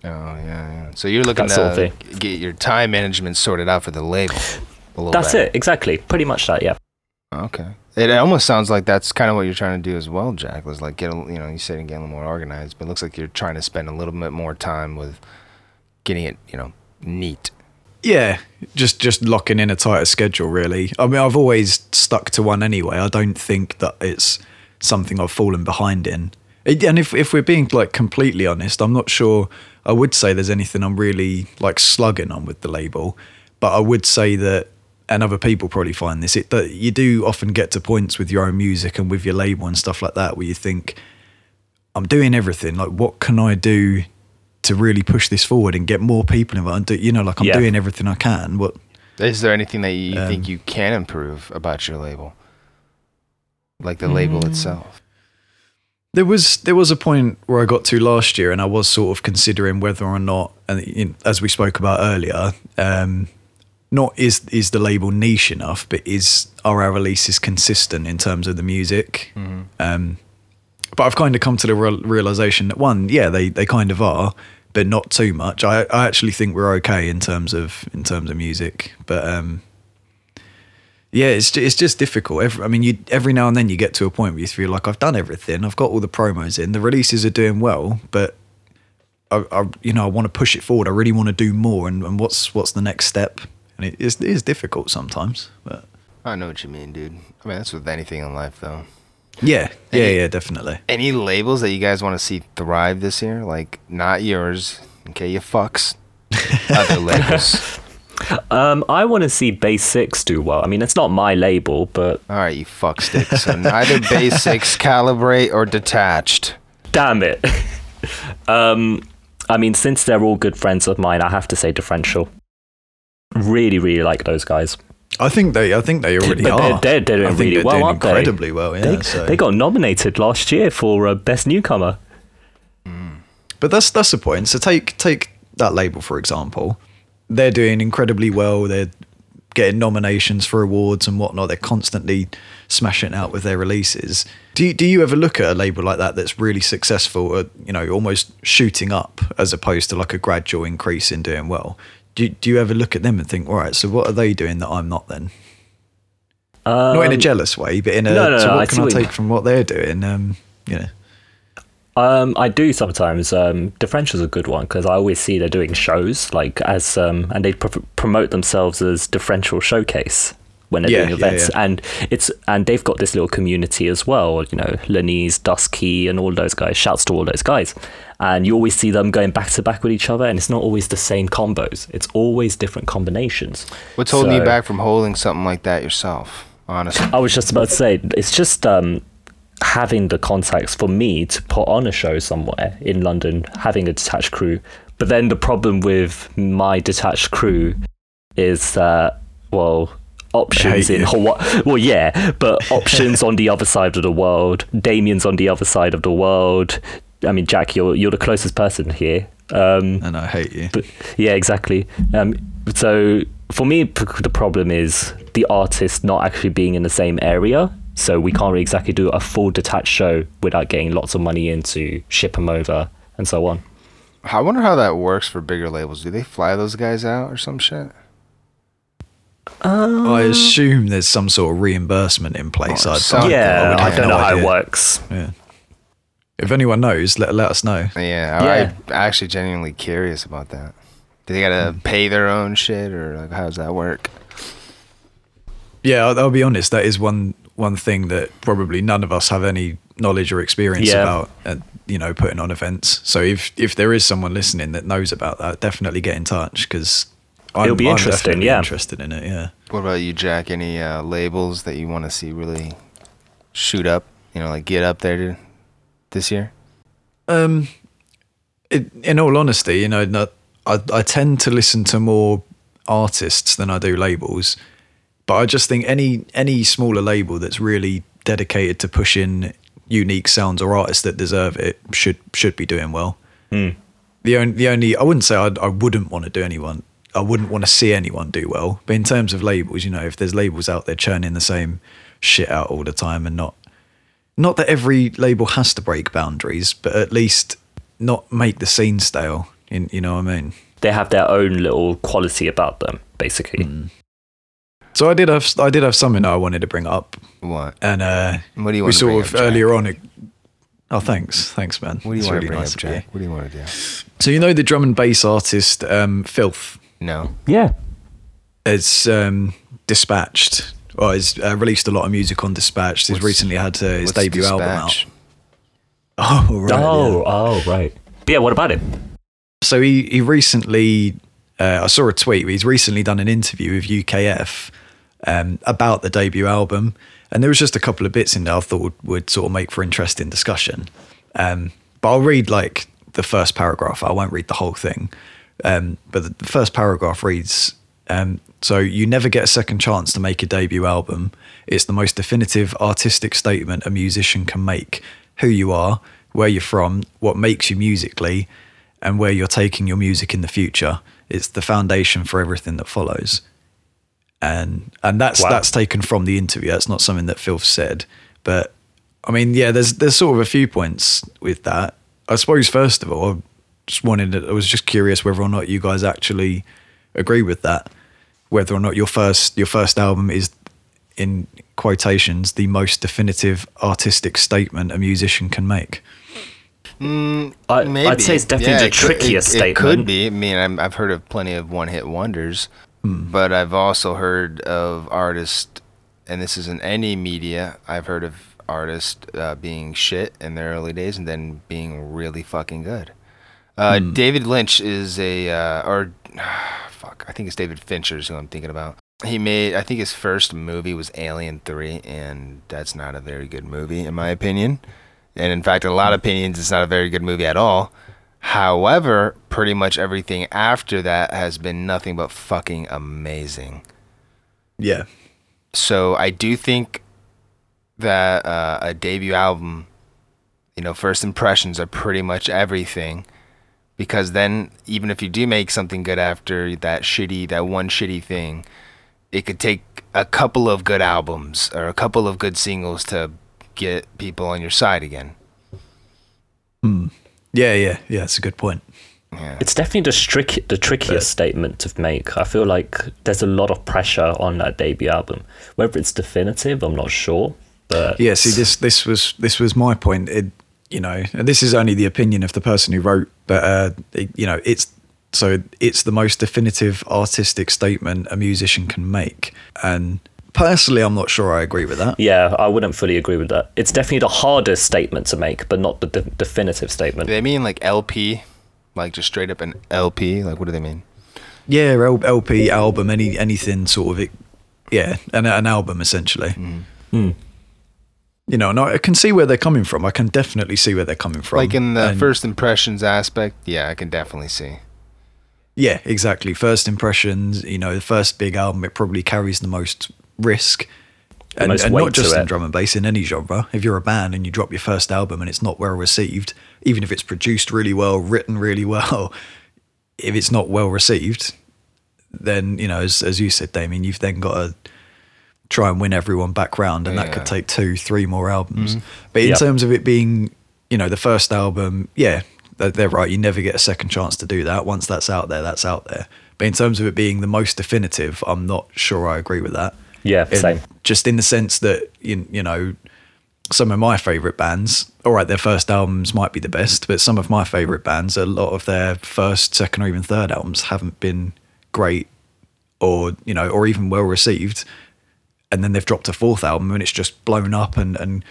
Oh yeah, yeah. So you're looking That sort of to thing. get your time management sorted out for the label. A little That's better. it, exactly. Pretty much that, yeah. Okay. It almost sounds like that's kind of what you're trying to do as well, Jack. Was like get a, you know you said get a little more organized, but it looks like you're trying to spend a little bit more time with getting it you know neat. Yeah, just just locking in a tighter schedule. Really, I mean, I've always stuck to one anyway. I don't think that it's something I've fallen behind in. It- And if if we're being like completely honest, I'm not sure. I would say there's anything I'm really like slugging on with the label, but I would say that, and other people probably find this, it that you do often get to points with your own music and with your label and stuff like that where you think, I'm doing everything. Like, what can I do to really push this forward and get more people involved? And do, you know, like I'm Yeah. doing everything I can. What? Is there anything that you Um, think you can improve about your label, like the label Mm. itself? There was there was a point where I got to last year, and I was sort of considering whether or not, and as we spoke about earlier, um, not is is the label niche enough, but is are our releases consistent in terms of the music? Um, but I've kind of come to the real, realization that one, yeah, they they kind of are, but not too much. I I actually think we're okay in terms of in terms of music, but um, yeah, it's it's just difficult. Every, I mean, you every now and then you get to a point where you feel like I've done everything. I've got all the promos in. The releases are doing well, but I, I you know I want to push it forward. I really want to do more. And, and what's what's the next step? And it is it is difficult sometimes. But I know what you mean, dude. I mean that's with anything in life, though. yeah, yeah, Any- yeah, definitely. Any labels that you guys want to see thrive this year? Like not yours, okay? You fucks. Other labels. [laughs] Um, I want to see Basics do well. I mean, it's not my label, but All right, you fuck stick. So neither [laughs] basics, calibrate, or detached. damn it. [laughs] um, I mean, since they're all good friends of mine, I have to say Differential. Really, really like those guys. I think they I think they already But they're- they're doing I think really they're well, doing aren't they? incredibly well. Yeah. they, so. they got nominated last year for uh, Best Newcomer. But that's that's the point. So take take that label for example. They're doing incredibly well. They're getting nominations for awards and whatnot. They're constantly smashing out with their releases. Do you, do you ever look at a label like that that's really successful, at, you know, almost shooting up as opposed to like a gradual increase in doing well? Do, do you ever look at them and think, all right, so what are they doing that I'm not then? not in a Um, jealous way, but in a, no, no, so no, what I can I take from what they're doing? Um, you know. Um, I do sometimes. Um, Differential's a good one because I always see they're doing shows like as um, and they pr- promote themselves as Differential Showcase when they're Yeah, doing events, yeah. and it's and they've got this little community as well. You know, Lenise, Dusky, and all those guys. Shouts to all those guys, and you always see them going back to back with each other, and it's not always the same combos. It's always different combinations. What's holding you back from holding something like that yourself? Honestly. I was just about to say it's just um, having the contacts for me to put on a show somewhere in London, having a detached crew. But then the problem with my detached crew is that well, options in. Hawaii. [laughs] Well, yeah, but options on the other side of the world. Damien's on the other side of the world. I mean, Jack, you're you're the closest person here. Um, And I hate you. but yeah, exactly. Um, so for me, p- the problem is the artist not actually being in the same area. So we can't really exactly do a full detached show without getting lots of money in to ship them over and so on. I wonder how that works for bigger labels. Do they fly those guys out or some shit? I um, assume there's some sort of reimbursement in place. Oh, I'd- some- I'd- yeah, I don't no know how it works. Yeah. If anyone knows, let let us know. Yeah, Yeah. I'm actually genuinely curious about that. Do they gotta hmm. pay their own shit or like how does that work? Yeah, I'll, I'll be honest. That is one one thing that probably none of us have any knowledge or experience Yeah. about. Uh, you know, putting on events. So if if there is someone listening that knows about that, definitely get in touch because It'll be interesting, yeah. interested in it. Yeah. What about you, Jack? Any uh, labels that you want to see really shoot up? You know, like get up there to, this year? Um, it, in all honesty, you know, not, I I tend to listen to more artists than I do labels, but I just think any any smaller label that's really dedicated to pushing unique sounds or artists that deserve it should should be doing well. The only the only I wouldn't say I'd, I wouldn't want to do anyone. I wouldn't want to see anyone do well. But in terms of labels, you know, if there's labels out there churning the same shit out all the time and not not that every label has to break boundaries, but at least not make the scene stale. In, you know what I mean? They have their own little quality about them, basically. Mm. So I did have I did have something that I wanted to bring up, What? and uh, What do you we want to bring sort up, of Jack? earlier on. It, oh, thanks, thanks, man. What do you It's want really to bring nice up, of you. Jack? What do you want to do? So you know the drum and bass artist um, Philth No. Yeah. It's um, dispatched or has uh, released a lot of music on Dispatched. He's What's- recently had uh, his What's debut album out. Oh right. oh, yeah. oh, right. But yeah, what about him? So he he recently uh, I saw a tweet. He's recently done an interview with UKF um, about the debut album, and there was just a couple of bits in there I thought would, would sort of make for interesting discussion. Um, but I'll read like the first paragraph. I won't read the whole thing. Um, but the, first paragraph reads. Um, so you never get a second chance to make a debut album. It's the most definitive artistic statement a musician can make. Who you are, where you're from, what makes you musically, and where you're taking your music in the future. It's the foundation for everything that follows. And and that's Wow. that's taken from the interview. That's not something that Phil said. But I mean, yeah, there's there's sort of a few points with that. I suppose first of all, I just wanted to, I was just curious whether or not you guys actually agree with that. Whether or not your first your first album is in quotations the most definitive artistic statement a musician can make. Mm, I, I'd say it's definitely Yeah, the it could- trickiest it, statement. It could be. I mean, I'm, I've heard of plenty of one-hit wonders, but I've also heard of artists, and this isn't any media. I've heard of artists uh, being shit in their early days and then being really fucking good. Uh, David Lynch is a, uh, or [sighs] fuck, I think it's David Fincher is who I'm thinking about. He made, I think his first movie was Alien 3, and that's not a very good movie, in my opinion. And in fact, in a lot of opinions, it's not a very good movie at all. However, pretty much everything after that has been nothing but fucking amazing. Yeah. So I do think that uh, a debut album, you know, first impressions are pretty much everything. Because then, even if you do make something good after that shitty, that one shitty thing, it could take a couple of good albums or a couple of good singles to get people on your side again. Yeah, yeah, yeah, that's a good point. Yeah. It's definitely the, stric- the trickiest statement to make. I feel like there's a lot of pressure on that debut album. Whether it's definitive, I'm not sure. But Yeah, see, this this was this was my point. It, you know, and this is only the opinion of the person who wrote, but uh, it, you know, it's so it's the most definitive artistic statement a musician can make, and personally, I'm not sure I agree with that. yeah, I wouldn't fully agree with that. It's definitely the hardest statement to make, but not the de- definitive statement. Do they mean like LP? Like just straight up an LP? Like what do they mean? Yeah, L- LP album, any anything sort of it. Yeah, an an album essentially. Hmm. You know, and I can see where they're coming from. I can definitely see where they're coming from. Like in the And- first impressions aspect, yeah, I can definitely see. Yeah, exactly. First impressions, you know, the first big album, it probably carries the most risk. And, and not just in it. drum and bass, in any genre. If you're a band and you drop your first album and it's not well received, even if it's produced really well, written really well, [laughs] if it's not well received, then, you know, as, as you said, Damien, you've then got to try and win everyone back round. And that could take two, three more albums. But in Yep. terms of it being, you know, the first album, yeah, they're right. You never get a second chance to do that. Once that's out there, that's out there. But in terms of it being the most definitive, I'm not sure I agree with that. Yeah, In- same. Just in the sense that you, you know, some of my favorite bands, all right, their first albums might be the best, but some of my favorite bands, a lot of their first, second, or even third albums haven't been great, or you know, or even well received. And then they've dropped a fourth album, and it's just blown up and and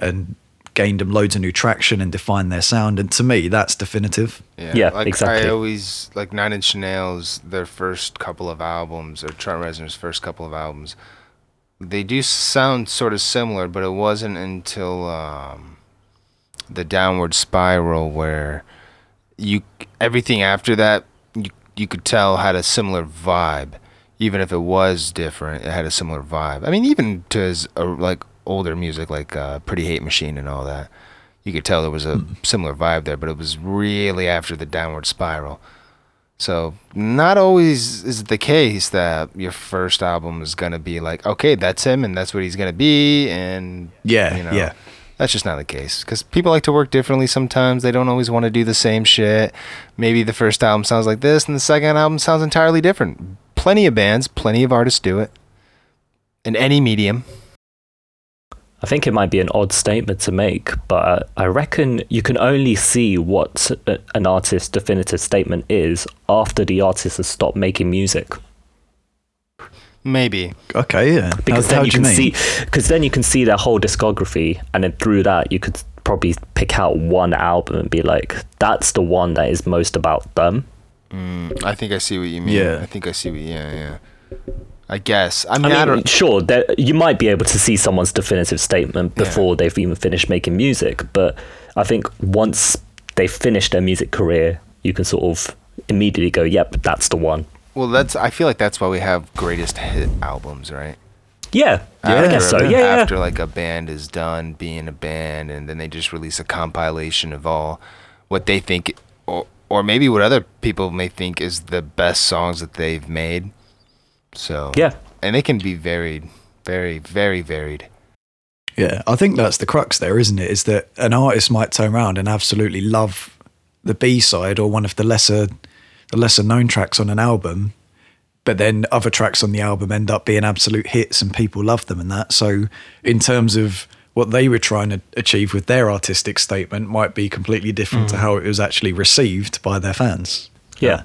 and gained them loads of new traction and defined their sound. And to me, that's definitive. Yeah, like exactly. I always like Nine Inch Nails, their first couple of albums, or Trent Reznor's first couple of albums. They do sound sort of similar, but it wasn't until um, the Downward Spiral where you everything after that you you could tell had a similar vibe, even if it was different. It had a similar vibe. I mean, even to his uh, like older music, like uh, Pretty Hate Machine and all that you could tell there was a similar vibe there, but it was really after the downward spiral. So not always is it the case that your first album is gonna be like, okay, that's him and that's what he's gonna be, and Yeah, you know, yeah. That's just not the case because people like to work differently sometimes. They don't always want to do the same shit. Maybe the first album sounds like this and the second album sounds entirely different. Plenty of bands, plenty of artists do it in any medium. I think it might be an odd statement to make, but I reckon you can only see what an artist's definitive statement is after the artist has stopped making music. Maybe. Okay, yeah. Because how, how then you do you can mean? see, because then you can see their whole discography, and then through that you could probably pick out one album and be like, "That's the one that is most about them." Mm, I think I see what you mean. Yeah. I think I see what. Yeah, yeah. I guess. I mean, I I, mean, don't. sure, you might be able to see someone's definitive statement Yeah. before they've even finished making music, but I think once they finish their music career, you can sort of immediately go, "Yep, that's the one." Well, that's. I feel like that's why we have greatest hit albums, right? Yeah, I guess so. After- Yeah, yeah. After like a band is done being a band, and then they just release a compilation of all what they think, or or maybe what other people may think is the best songs that they've made. So yeah. and it can be varied, very, very varied. Yeah, I think that's the crux there, isn't it? Is that an artist might turn around and absolutely love the B side or one of the lesser the lesser known tracks on an album, but then other tracks on the album end up being absolute hits and people love them and that. So in terms of what they were trying to achieve with their artistic statement might be completely different to mm. how it was actually received by their fans. Yeah.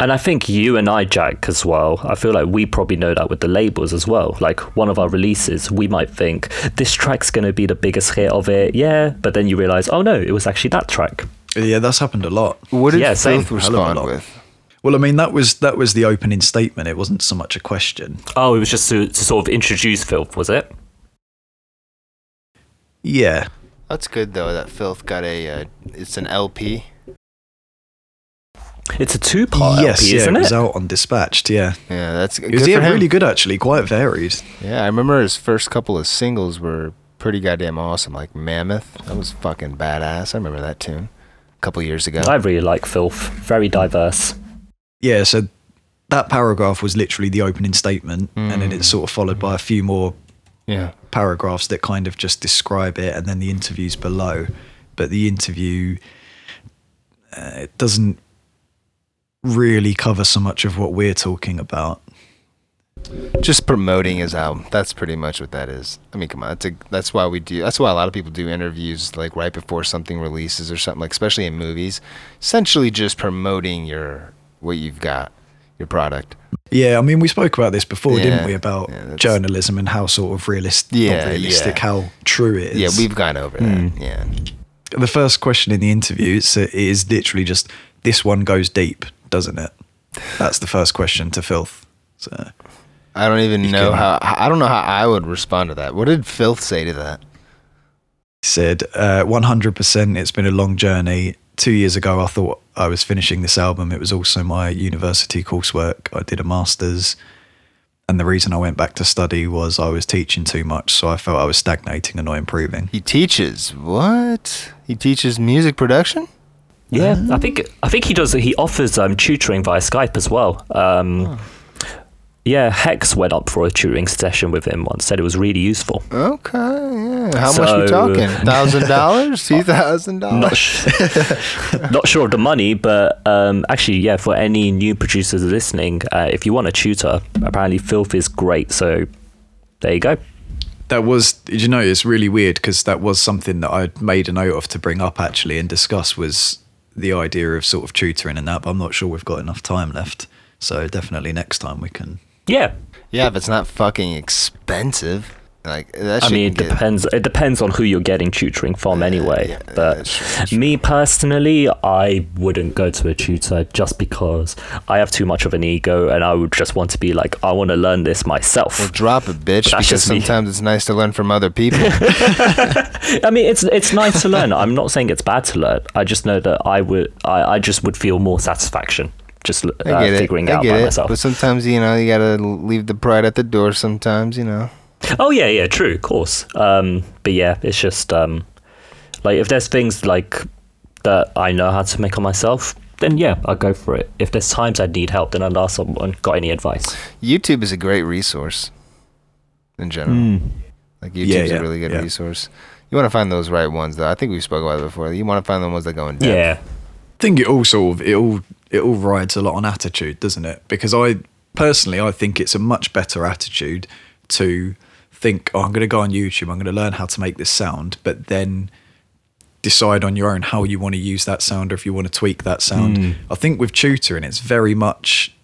And I think you and I, Jack, as well, I feel like we probably know that with the labels as well. Like one of our releases, we might think this track's going to be the biggest hit of it. Yeah. But then you realize, oh no, it was actually that track. Yeah, that's happened a lot. What did Yeah, same. Philth Hell of a respond with? Well, I mean that was that was the opening statement. It wasn't so much a question. Oh, it was just to, to sort of introduce Philth, was it? Yeah, That's good though. That Philth got a. Uh, it's an LP. It's a two part yes, LP, yeah, isn't it was it? out on Dispatched. Yeah, Yeah, that's it good was for yeah, him. really good actually, quite varied. Yeah, I remember his first couple of singles were pretty goddamn awesome. Like Mammoth, that was fucking badass. I remember that tune a couple years ago. I really like Philth. Very diverse. Yeah, so that paragraph was literally the opening statement, and then Mm. it's sort of followed by a few more yeah, paragraphs that kind of just describe it, and then the interviews below. But the interview uh, it doesn't really cover so much of what we're talking about. just promoting his album. That's pretty much what that is. I mean, come on, that's a, that's why we do. That's why a lot of people do interviews like right before something releases or something. Like especially in movies, essentially just promoting your what you've got, your product. Yeah, I mean, we spoke about this before, Yeah, didn't we? About yeah, journalism and how sort of realist, Yeah, realistic, yeah. how true it is. Yeah, we've gone over that. Hmm. Yeah. the first question in the interview it is literally just this one goes deep, doesn't it? That's the first question to Philth. So I don't even know can- how. I don't know how I would respond to that. What did Philth say to that? he said, uh, 100%. It's been a long journey. Two years ago, I thought I was finishing this album. It was also my university coursework. I did a master's. And the reason I went back to study was I was teaching too much. So I felt I was stagnating and not improving. He teaches what? He teaches music production. Yeah, I think I think he does. He offers um, tutoring via Skype as well. Um, Yeah, Hex went up for a tutoring session with him once. Said it was really useful. Okay, yeah. How much are we talking? [laughs] Thousand dollars? [laughs] two thousand dollars. [laughs] not sure of the money, but um, actually, yeah. For any new producers listening, uh, if you want a tutor, apparently Philth is great. So there you go. That was, did you know, it's really weird because that was something that I'd made a note of to bring up actually and discuss was the idea of sort of tutoring and that, but I'm not sure we've got enough time left. So definitely next time we can. Yeah, Yeah, if it's not fucking expensive, like that. I mean, it depends. It depends on who you're getting tutoring from, anyway. yeah, but that's true, that's true. me personally, I wouldn't go to a tutor just because I have too much of an ego, and I would just want to be like, I want to learn this myself. Well, drop it, bitch. Because just me. sometimes it's nice to learn from other people. [laughs] I mean, it's it's nice to learn. I'm not saying it's bad to learn. I just know that I would, I, I just would feel more satisfaction just uh, I get it. figuring I out get by it. myself. But sometimes you know you gotta leave the pride at the door. Sometimes you know. Oh yeah, yeah, true, of course. Um, but yeah, it's just um, like if there's things like that I know how to make on myself, then yeah, I'll go for it. If there's times I need help, then I'll ask someone. Got any advice? YouTube is a great resource in general. Like YouTube's Yeah, yeah, a really good yeah. resource. You want to find those right ones, though. I think we spoke about it before. You want to find the ones that go in depth. Yeah. I think it all sort of it all it all rides a lot on attitude, doesn't it? Because I personally I think it's a much better attitude to think, oh, I'm going to go on YouTube, I'm going to learn how to make this sound, but then decide on your own how you want to use that sound or if you want to tweak that sound. Mm. I think with tutoring, it's very much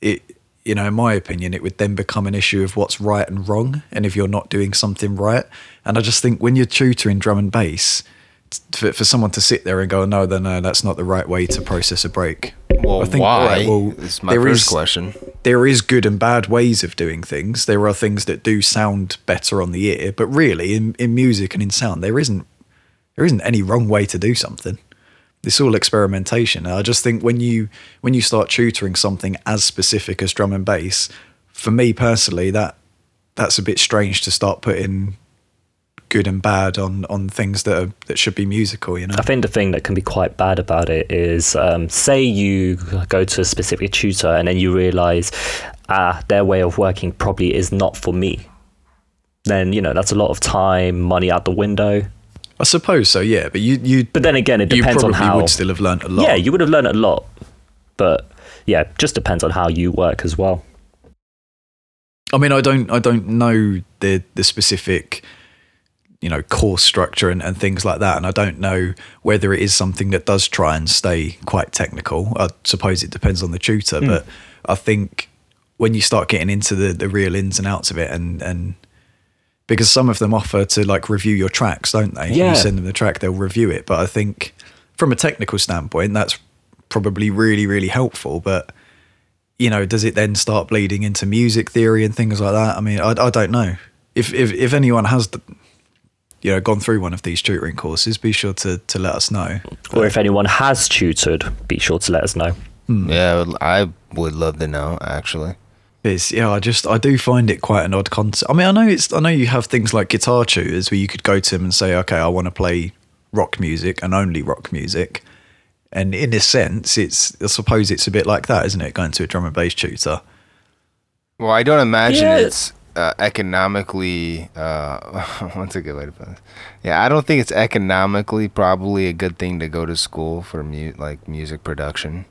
it. You know, in my opinion, it would then become an issue of what's right and wrong, and if you're not doing something right. And I just think when you're tutoring drum and bass, for, for someone to sit there and go, no, then no, that's not the right way to process a break. Well, I think, why? right, well, is my there first is- question. there is good and bad ways of doing things. There are things that do sound better on the ear, but really, in, in music and in sound, there isn't there isn't any wrong way to do something. It's all experimentation. And I just think when you when you start tutoring something as specific as drum and bass, for me personally, that that's a bit strange to start putting good and bad on on things that are, that should be musical. You know. I think the thing that can be quite bad about it is, um, say you go to a specific tutor and then you realize, ah, their way of working probably is not for me. Then you know that's a lot of time, money out the window. I suppose so. Yeah, but you you But then again, it you depends on how. You would still have learned a lot. Yeah, you would have learned a lot, but yeah, just depends on how you work as well. I mean, I don't, I don't know the the specific, you know, course structure and, and things like that, and I don't know whether it is something that does try and stay quite technical. I suppose it depends on the tutor, Hmm. but I think when you start getting into the the real ins and outs of it, and and because some of them offer to like review your tracks, don't they? Yeah. You send them the track, they'll review it, but I think from a technical standpoint, that's probably really, really helpful, but you know, does it then start bleeding into music theory and things like that? I mean, I, I don't know. If, if if anyone has, the, you know, gone through one of these tutoring courses, be sure to to let us know. Or if anyone has tutored, be sure to let us know. Hmm. Yeah, I would- I would love to know, actually. It's, yeah, I just I do find it quite an odd concept. I mean, I know it's I know you have things like guitar tutors where you could go to them and say, okay, I want to play rock music and only rock music. And in a sense, it's I suppose it's a bit like that, isn't it? Going to a drum and bass tutor. Well, I don't imagine Yeah. it's uh, economically. Uh, [laughs] what's a good way to put it? Yeah, I don't think it's economically probably a good thing to go to school for mu- like music production,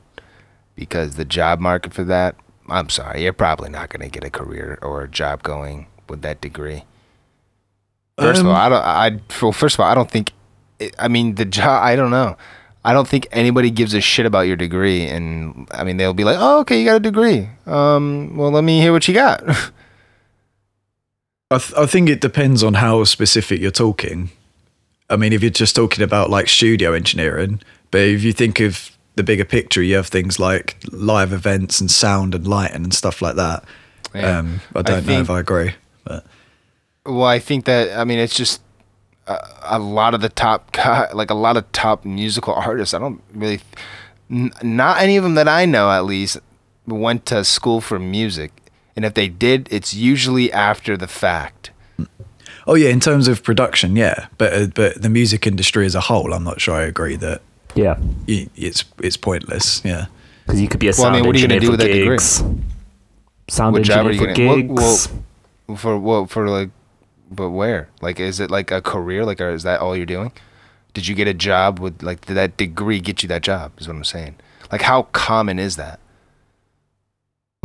because the job market for that. I'm sorry, you're probably not going to get a career or a job going with that degree. First of Um, all, I don't. I well, first of all, I don't think. It, I mean, the job. I don't know. I don't think anybody gives a shit about your degree, and I mean, they'll be like, "Oh, okay, you got a degree. Um, well, let me hear what you got." [laughs] I, th- I think it depends on how specific you're talking. I mean, if you're just talking about like studio engineering, but if you think of the bigger picture, you have things like live events and sound and lighting and stuff like that. Yeah. Um, I I don't know think- if I agree, but Well, I think that I mean it's just a, a lot of the top [laughs] like a lot of top musical artists. I don't really, n- not any of them that I know at least, went to school for music. And if they did, it's usually after the fact. oh yeah, in terms of production, yeah, but uh, but the music industry as a whole, I'm not sure I agree that Yeah, y- it's it's pointless. Yeah, because you could be a Well, I sound mean, what are you gonna engineer do for with that degree? gigs. Sound What engineer for gonna- gigs. well, well, For what? For like, but where? Like, is it like a career? Like, or is that all you're doing? Did you get a job with like? Did that degree get you that job? Is what I'm saying. Like, how common is that?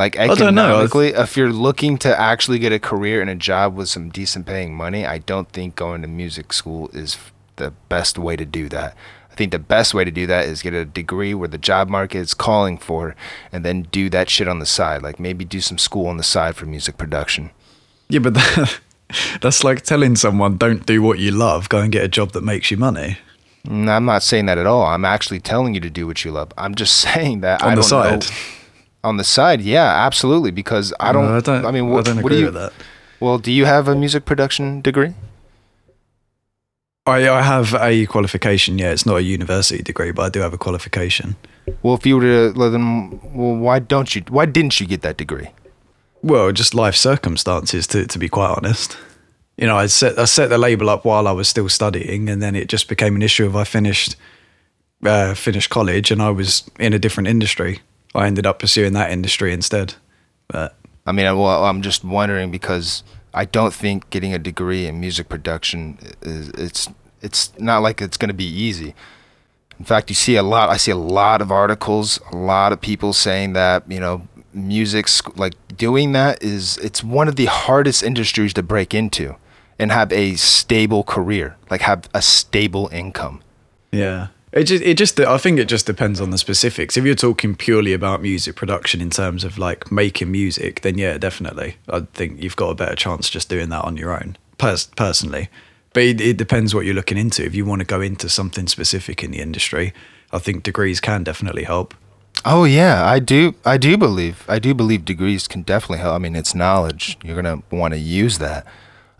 Like don't know. I- economically, if you're looking to actually get a career and a job with some decent paying money, I don't think going to music school is the best way to do that. I think the best way to do that is get a degree where the job market is calling for, and then do that shit on the side. Like maybe do some school on the side for music production. yeah, but that, [laughs] that's like telling someone don't do what you love, go and get a job that makes you money Mm, I'm not saying that at all. I'm actually telling you to do what you love. I'm just [laughs] saying that on I the don't side. know. On the side, yeah, absolutely. Because I don't. No, I don't. I mean, I what, don't what agree do you? with that. Well, do you have a music production degree? I, I have a qualification. Yeah, it's not a university degree, but I do have a qualification. Well, if you were to, well, then, well, why don't you? Why didn't you get that degree? Well, just life circumstances, to to be quite honest. You know, I set I set the label up while I was still studying, and then it just became an issue of I finished uh, finished college and I was in a different industry. I ended up pursuing that industry instead. But I mean, well, I'm just wondering because I don't think getting a degree in music production is it's it's not like it's going to be easy. In fact, you see a lot. I see a lot of articles, a lot of people saying that you know, music like doing that is it's one of the hardest industries to break into and have a stable career, like have a stable income. Yeah. It just, it just, I think it just depends on the specifics. If you're talking purely about music production in terms of like making music, then yeah, definitely. I think you've got a better chance just doing that on your own, pers- personally. But it, it depends what you're looking into. If you want to go into something specific in the industry, I think degrees can definitely help. Oh yeah, I do. I do believe. I do believe degrees can definitely help. I mean, it's knowledge. You're gonna want to use that.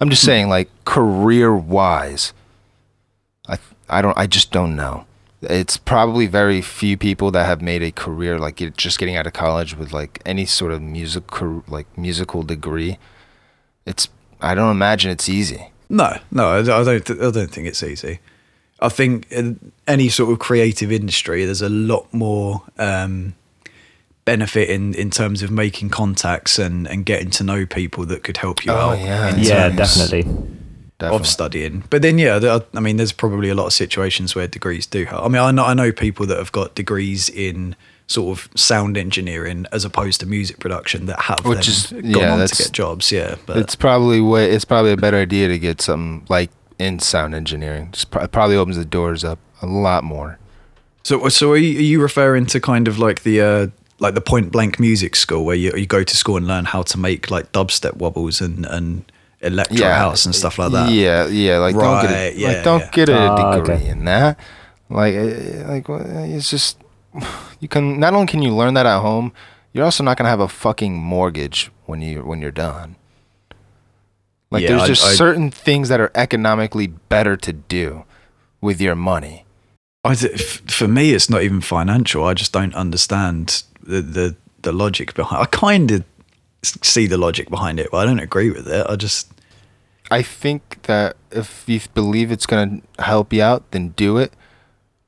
I'm just hmm. saying, like career wise, I I don't. I just don't know. It's probably very few people that have made a career like get, just getting out of college with like any sort of music like musical degree. It's. I don't imagine it's easy. No, no, I I don't. Th- I don't think it's easy. I think in any sort of creative industry, there's a lot more um, benefit in in terms of making contacts and and getting to know people that could help you Oh, out. yeah, Yeah, terms definitely. Definitely. Of studying, but then yeah, there are- I mean, there's probably a lot of situations where degrees do help. I mean, I know I know people that have got degrees in sort of sound engineering as opposed to music production that have Which is- gone yeah, on to get jobs. Yeah, but it's probably way. It's probably a better idea to get something like in sound engineering. It probably opens the doors up a lot more. So, so are you, are you referring to kind of like the uh, like the point blank music school where you, you go to school and learn how to make like dubstep wobbles and and electro house and stuff like that? Yeah, yeah. Like don't get a, yeah, like don't yeah. get a Ah, degree okay. in that. Like uh, like it's just [sighs] you can not only can you learn that at home, you're also not gonna have a fucking mortgage when you when you're done. Like Yeah, there's just I- certain things that are economically better to do with your money. I th- for me, it's not even financial. I just don't understand the the, the logic behind. I kind of see the logic behind it, but I don't agree with it. I just I think that if you believe it's going to help you out, then do it.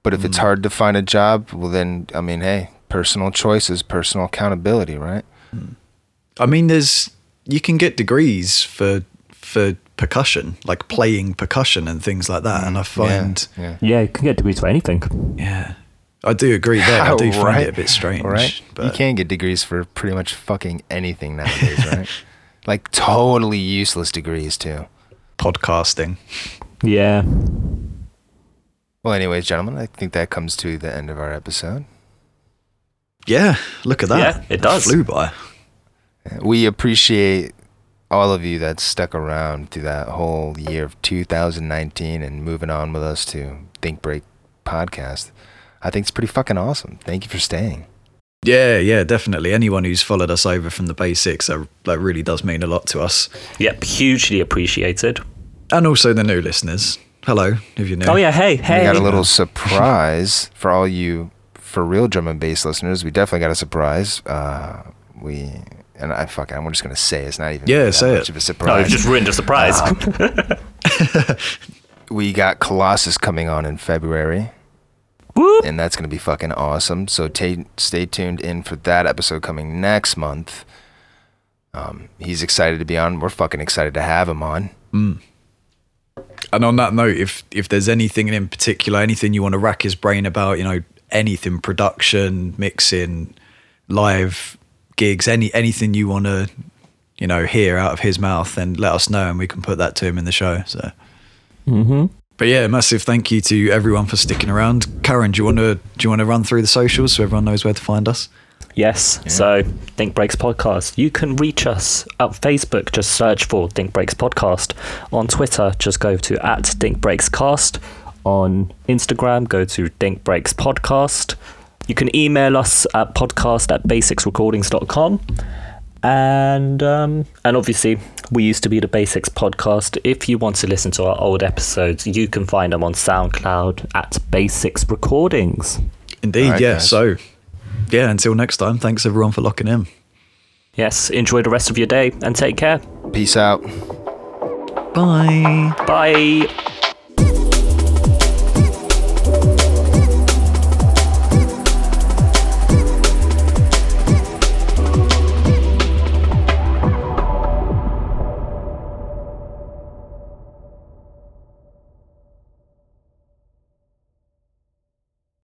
But if it's Mm. hard to find a job, well, then, I mean, hey, personal choices, personal accountability, right? I mean, there's you can get degrees for for percussion, like playing percussion and things like that. And I find, Yeah. yeah. Yeah, you can get degrees for anything. yeah, I do agree there. I do [laughs] find Right. it a bit strange. Right? But you can get degrees for pretty much fucking anything nowadays, right? [laughs] like totally useless degrees, too. podcasting. Yeah. Well, anyways, gentlemen, I think that comes to the end of our episode. Yeah, look at that. Yeah, it does. Flew by. We appreciate all of you that stuck around through that whole year of 2019 and moving on with us to Think Break podcast. I think it's pretty fucking awesome. Thank you for staying. Yeah, yeah, definitely. Anyone who's followed us over from the basics, that, that really does mean a lot to us. Yep, hugely appreciated. And also the new listeners. Hello, if you're new. Oh yeah, hey, hey. We got a little surprise for all you for real drum and bass listeners. We definitely got a surprise. Uh, we and I fucking I'm just gonna say it's not even Yeah, that say much it. of a Oh, surprise. you've just ruined a surprise. [laughs] [laughs] we got Colossus coming on in February. Whoop. and that's going to be fucking awesome. So ta stay tuned in for that episode coming next month. Um, he's excited to be on. We're fucking excited to have him on. And on that note, if if there's anything in particular, anything you want to rack his brain about, you know, anything production, mixing, live gigs, any anything you want to, you know, hear out of his mouth, then let us know and we can put that to him in the show. So. mm-hmm. But yeah, massive thank you to everyone for sticking around. Karen, do you want to do you want to run through the socials so everyone knows where to find us? Yes. So Think Breaks Podcast. You can reach us at Facebook. Just search for Think Breaks Podcast. On Twitter, just go to at Think Breaks Cast. On Instagram, go to Think Breaks Podcast. You can email us at podcast at basicsrecordings.com. And um, and obviously, we used to be the Basics Podcast. If you want to listen to our old episodes, you can find them on SoundCloud at Basics Recordings. Indeed, All right, yeah. guys. So, yeah, until next time, thanks everyone for locking in. Yes, enjoy the rest of your day and take care. Peace out. Bye. Bye.